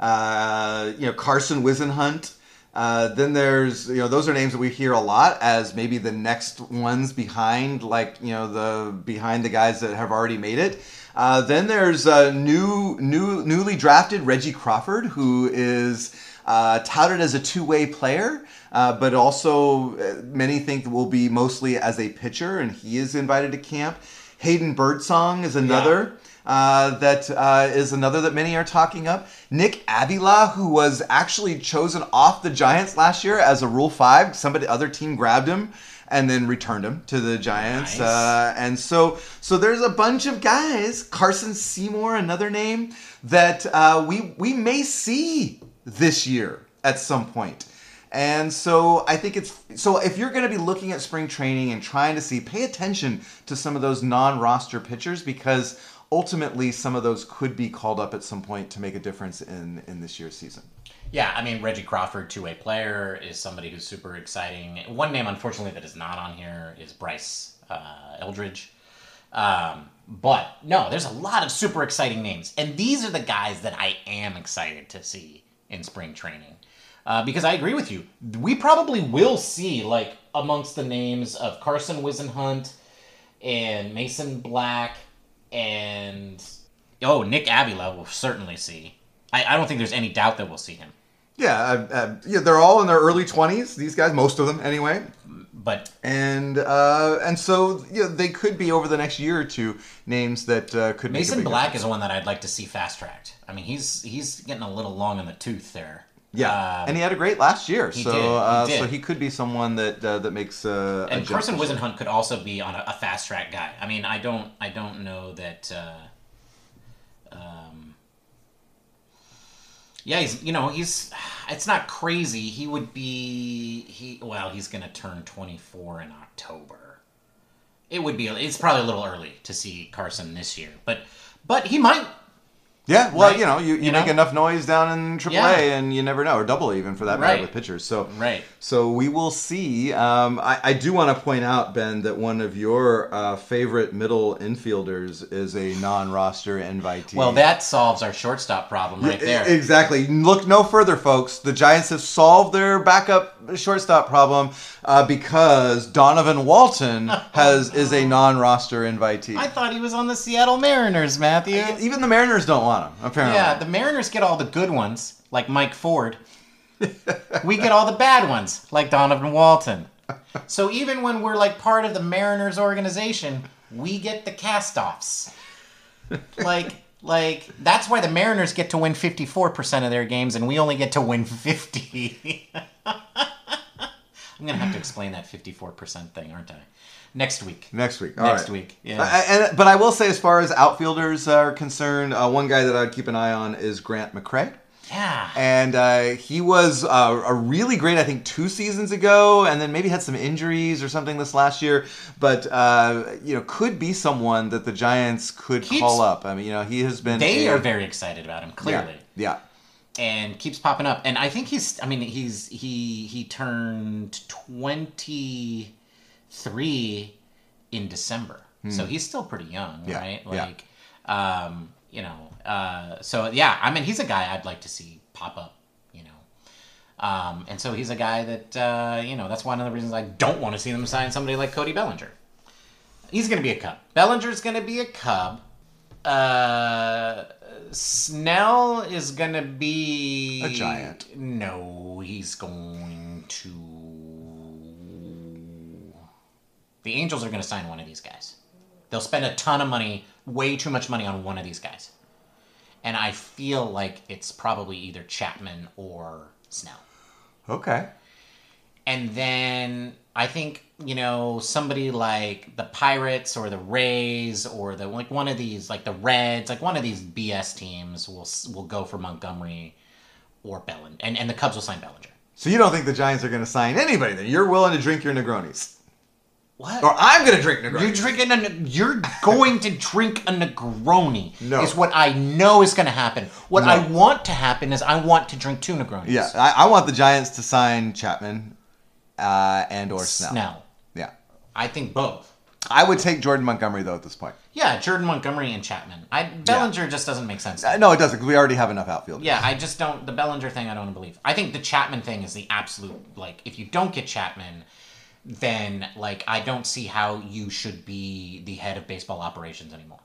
uh, you know Carson Whisenhunt. Uh, then there's you know those are names that we hear a lot as maybe the next ones behind like you know the behind the guys that have already made it. Uh, then there's uh, new new newly drafted Reggie Crawford who is uh, touted as a two-way player, uh, but also uh, many think will be mostly as a pitcher, and he is invited to camp. Hayden Birdsong is another. Uh, that uh, is another that many are talking up. Nick Avila, who was actually chosen off the Giants last year as a Rule Five, somebody other team grabbed him and then returned him to the Giants. Nice. Uh, and so, so there's a bunch of guys. Carson Seymour, another name that uh, we we may see this year at some point. And so I think it's so if you're going to be looking at spring training and trying to see, pay attention to some of those non-roster pitchers because ultimately some of those could be called up at some point to make a difference in in this year's season. Yeah, I mean Reggie Crawford, two-way player, is somebody who's super exciting. One name, unfortunately, that is not on here is Bryce uh, Eldridge. Um, but no, there's a lot of super exciting names, and these are the guys that I am excited to see in spring training. Uh, because I agree with you, we probably will see like amongst the names of Carson Whisenhunt and Mason Black and oh Nick Avila we'll certainly see. I, I don't think there's any doubt that we'll see him. Yeah, uh, uh, yeah, they're all in their early 20s. These guys, most of them anyway. But and uh, and so you know, they could be over the next year or two names that uh, could Mason Black difference. is one that I'd like to see fast tracked. I mean, he's he's getting a little long in the tooth there. Yeah, Um, and he had a great last year, so did, he uh, so he could be someone that uh, that makes uh, a and Carson. Whisenhunt could also be on a, a fast track guy. I mean, I don't I don't know that. Uh, um, yeah, he's you know he's it's not crazy. He would be he well he's gonna turn twenty four in October. It would be it's probably a little early to see Carson this year, but but he might Yeah, well, Right? you know, you, you, You make know? enough noise down in AAA, Yeah. and you never know, or double A even for that matter Right. with pitchers. So Right. So we will see. Um, I, I do want to point out, Ben, that one of your uh, favorite middle infielders is a non-roster invitee. Well, that solves our shortstop problem right there. Exactly. Look no further, folks. The Giants have solved their backup shortstop problem uh, because Donovan Walton has is a non-roster invitee. I thought he was on the Seattle Mariners, Matthew. Even the Mariners don't want him. Apparently. Yeah, the Mariners get all the good ones, like Mike Ford. we get all the bad ones, like Donovan Walton. So even when we're like part of the Mariners organization, we get the cast-offs. Like, like that's why the Mariners get to win 54% of their games and we only get to win 50. I'm gonna have to explain that 54% thing, aren't I? Next week. Next week. All Next right. week. Yeah. I- and, but I will say, as far as outfielders are concerned, uh, one guy that I'd keep an eye on is Grant McCray. yeah. And uh, he was uh, a really great, I think, two seasons ago, and then maybe had some injuries or something this last year. But uh, you know, could be someone that the Giants could Keeps- call up. I mean, you know, he has been. They a- are very excited about him, clearly. Yeah. And keeps popping up. And I think he's. I mean, he's he he turned twenty three in December, so he's still pretty young, Hmm. Yeah, right? yeah. Like, um, you know, uh, so yeah. I mean, he's a guy I'd like to see pop up. You know. Um, and so he's a guy that uh, you know that's one of the reasons I don't want to see them sign somebody like Cody Bellinger. He's going to be a Cub. Bellinger's going to be a Cub. Uh, Snell is going to be A Giant. No, he's going to. The Angels are going to sign one of these guys. They'll spend a ton of money, way too much money on one of these guys. And I feel like it's probably either Chapman or Snell. Okay. And then I think you know somebody like the Pirates or the Rays or the like one of these like the Reds, like one of these BS teams will will go for Montgomery or Bellinger, and and the Cubs will sign Bellinger. So you don't think the Giants are going to sign anybody? Then you're willing to drink your Negronis, What? or I'm going to drink Negronis. You're drinking a. You're going to drink a Negroni. No. is what I know is going to happen. What No. I want to happen is I want to drink two Negronis. yeah, I, I want the Giants to sign Chapman uh, and or Snell. Snell. Yeah. I think both. I would take Jordan Montgomery though at this point. Yeah, Jordan Montgomery and Chapman. I Bellinger just doesn't make sense. Uh, no, it doesn't we already have enough outfielders. Yeah, I just don't. The Bellinger thing, I don't believe. I think the Chapman thing is the absolute like. If you don't get Chapman, then like I don't see how you should be the head of baseball operations anymore.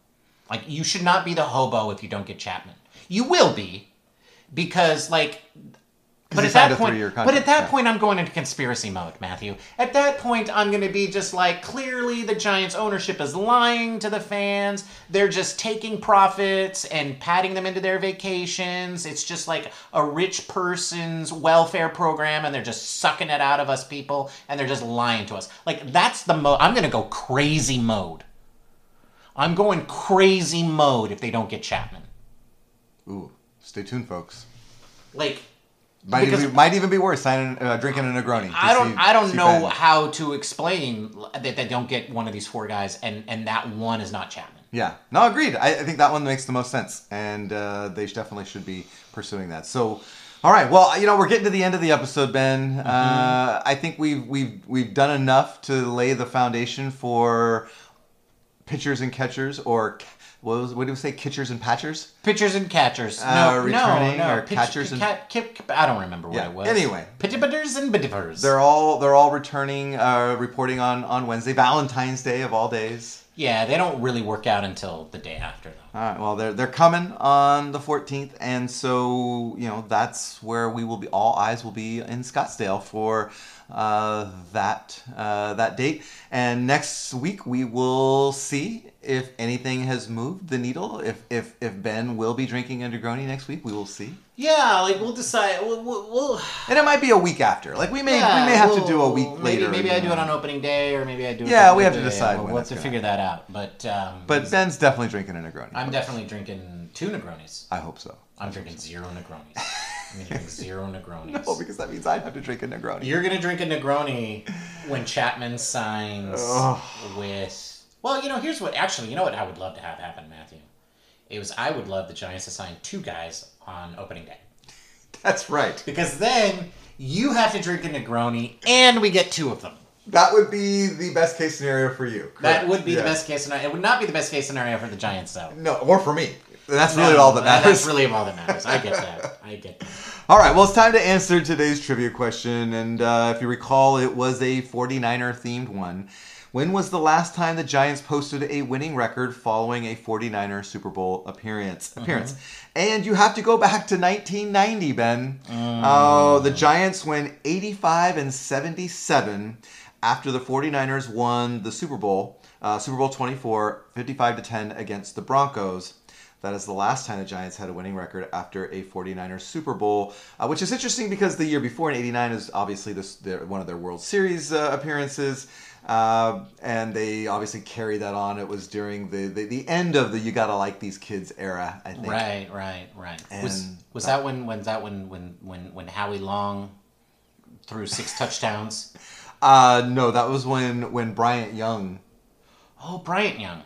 Like you should not be the hobo if you don't get Chapman. You will be, because like But at that point, but at that yeah. point, I'm going into conspiracy mode, Matthew. At that point, I'm going to be just like, clearly, the Giants' ownership is lying to the fans. They're just taking profits and patting them into their vacations. It's just like a rich person's welfare program, and they're just sucking it out of us people, and they're just lying to us. Like that's the mode. I'm going to go crazy mode. I'm going crazy mode if they don't get Chapman. Ooh, stay tuned, folks. Like Might, Because- even, be, might even be worse signing, uh, drinking a Negroni. I don't see- I don't know Ben. how to explain that they don't get one of these four guys and and that one is not Chapman. Yeah, no, agreed. I, I think that one makes the most sense, and uh, they definitely should be pursuing that. So, all right, well, you know, we're getting to the end of the episode, Ben. Mm-hmm. Uh, I think we've we've we've done enough to lay the foundation for pitchers and catchers, or what was what do we say, catchers and patchers? Pitchers and catchers. Uh, no, returning no, no. or Pitch- catchers and- cat, kip, kip- I don't remember what Yeah, it was. anyway. pitchers and bidders. They're all they're all returning, uh, reporting on on Wednesday, Valentine's Day of all days. yeah, they don't really work out until the day after though. All right. Well, they're they're coming on the 14th, and so you know that's where we will be. All eyes will be in Scottsdale for uh, that uh, that date. And next week we will see if anything has moved the needle. If if if Ben will be drinking a Negroni next week, we will see. Yeah, like we'll decide. We'll, we'll, we'll And it might be a week after. Like we may yeah, we may have to we'll- do a week maybe, later. Maybe I do it on opening day, or maybe I do it. Yeah, we have to decide We'll, have to figure that out. But um, But Ben's definitely drinking a Negroni. I'm definitely drinking two Negronis. I hope so. I'm drinking zero Negronis. I'm gonna drink zero Negronis. No, because that means I'd have to drink a Negroni. You're gonna drink a Negroni when Chapman signs with. Well, you know, here's what. Actually, you know what I would love to have happen, Matthew. It was I would love the Giants to sign two guys on opening day That's right. because then you have to drink a Negroni and we get two of them. That would be the best case scenario for you. That would be Yeah. the best case scenario. It would not be the best case scenario for the Giants, though. No, or for me. That's really No, all that matters. That's really all that matters. I get that. I get that. All right, well, it's time to answer today's trivia question. And uh, if you recall, it was a 49er themed one. When was the last time the Giants posted a winning record following a 49er Super Bowl appearance? Appearance, and you have to go back to 1990, Ben. Oh, the Giants win 85 and 77 after the 49ers won the Super Bowl, uh, Super Bowl 24, 55 to 10 against the Broncos. That is the last time the Giants had a winning record after a 49ers Super Bowl, uh, which is interesting because the year before in '89 is obviously this their, one of their World Series uh, appearances, uh, and they obviously carried that on. It was during the, the, the end of the "You Gotta Like These Kids" era, I think. Right, right, right. was And was that when when that when when when when Howie Long threw six touchdowns? Uh, no, that was when when Bryant Young, Oh, Bryant Young.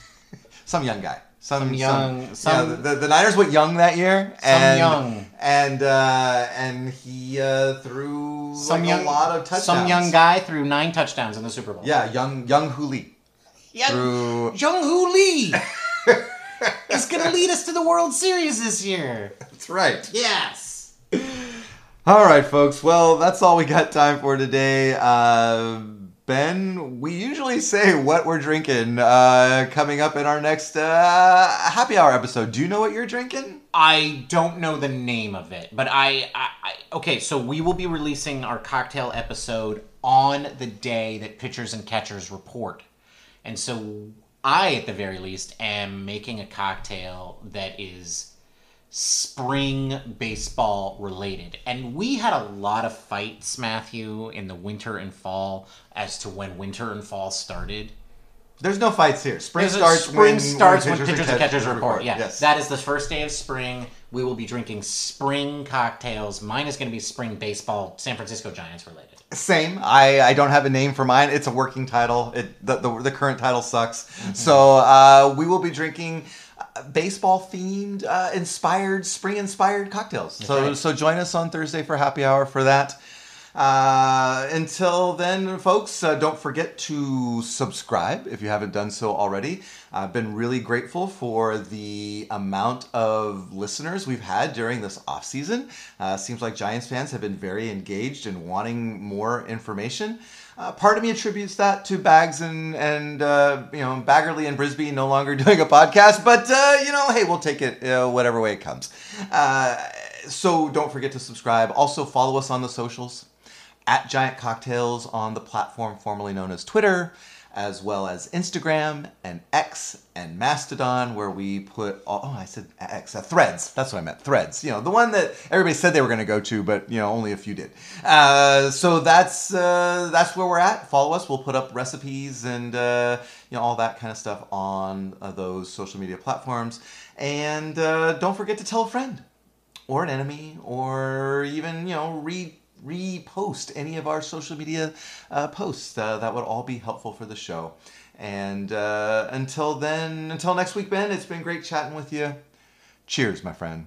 some young guy, some, Some young- some, some- yeah, the, the Niners went young that year, Some and young. and uh, and he uh, threw Some like young a lot of touchdowns. Some young guy threw nine touchdowns in the Super Bowl. Yeah, young young Huli. Young, Threw- Young Hoo Lee is going to lead us to the World Series this year. That's right. Yes. All right, folks. Well, that's all we got time for today. Uh, ben, we usually say what we're drinking uh, coming up in our next uh, happy hour episode. Do you know what you're drinking? I don't know the name of it, but I, I, I okay. So we will be releasing our cocktail episode on the day that pitchers and catchers report, and so I, at the very least, am making a cocktail that is spring baseball related. And we had a lot of fights, Matthew, in the winter and fall as to when winter and fall started. There's no fights here. Spring There's a- starts spring when, starts when when pitchers, and catchers report. Yeah, Yes. that is the first day of spring. We will be drinking spring cocktails. Mine is going to be spring baseball, San Francisco Giants related. Same. I, I don't have a name for mine. It's a working title. It the, the, the current title sucks. Mm-hmm. So uh, we will be drinking uh, baseball themed, uh, inspired, spring inspired cocktails. so right. so join us on Thursday for happy hour for that. Uh, until then, folks, uh, don't forget to subscribe if you haven't done so already. I've been really grateful for the amount of listeners we've had during this off season. Uh, seems like Giants fans have been very engaged and wanting more information. Uh, part of me attributes that to Bags and and uh, you know Baggarly and Brisbee no longer doing a podcast, but uh, you know, hey, we'll take it whatever way it comes. So don't forget to subscribe. Also follow us on the socials at Giant Cocktails on the platform formerly known as Twitter, as well as Instagram and X and Mastodon, where we put all, oh I said X uh, Threads. That's what I meant. Threads. You know the one that everybody said they were going to go to, but you know only a few did. Uh, so that's uh, that's where we're at. Follow us. We'll put up recipes and uh, you know all that kind of stuff on uh, those social media platforms. And uh, don't forget to tell a friend or an enemy or even you know read repost any of our social media uh, posts uh, that would all be helpful for the show and uh, until then until next week ben it's been great chatting with you cheers my friend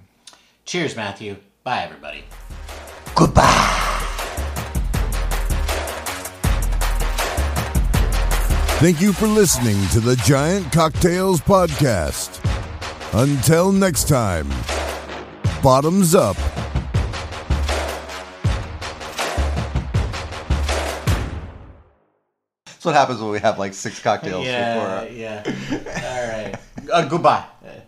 Cheers, Matthew. Bye, everybody. goodbye Thank you for listening to the Giant Cocktails Podcast. Until next time, bottoms up. What happens when we have like six cocktails before Yeah, yeah. All right. Uh, goodbye.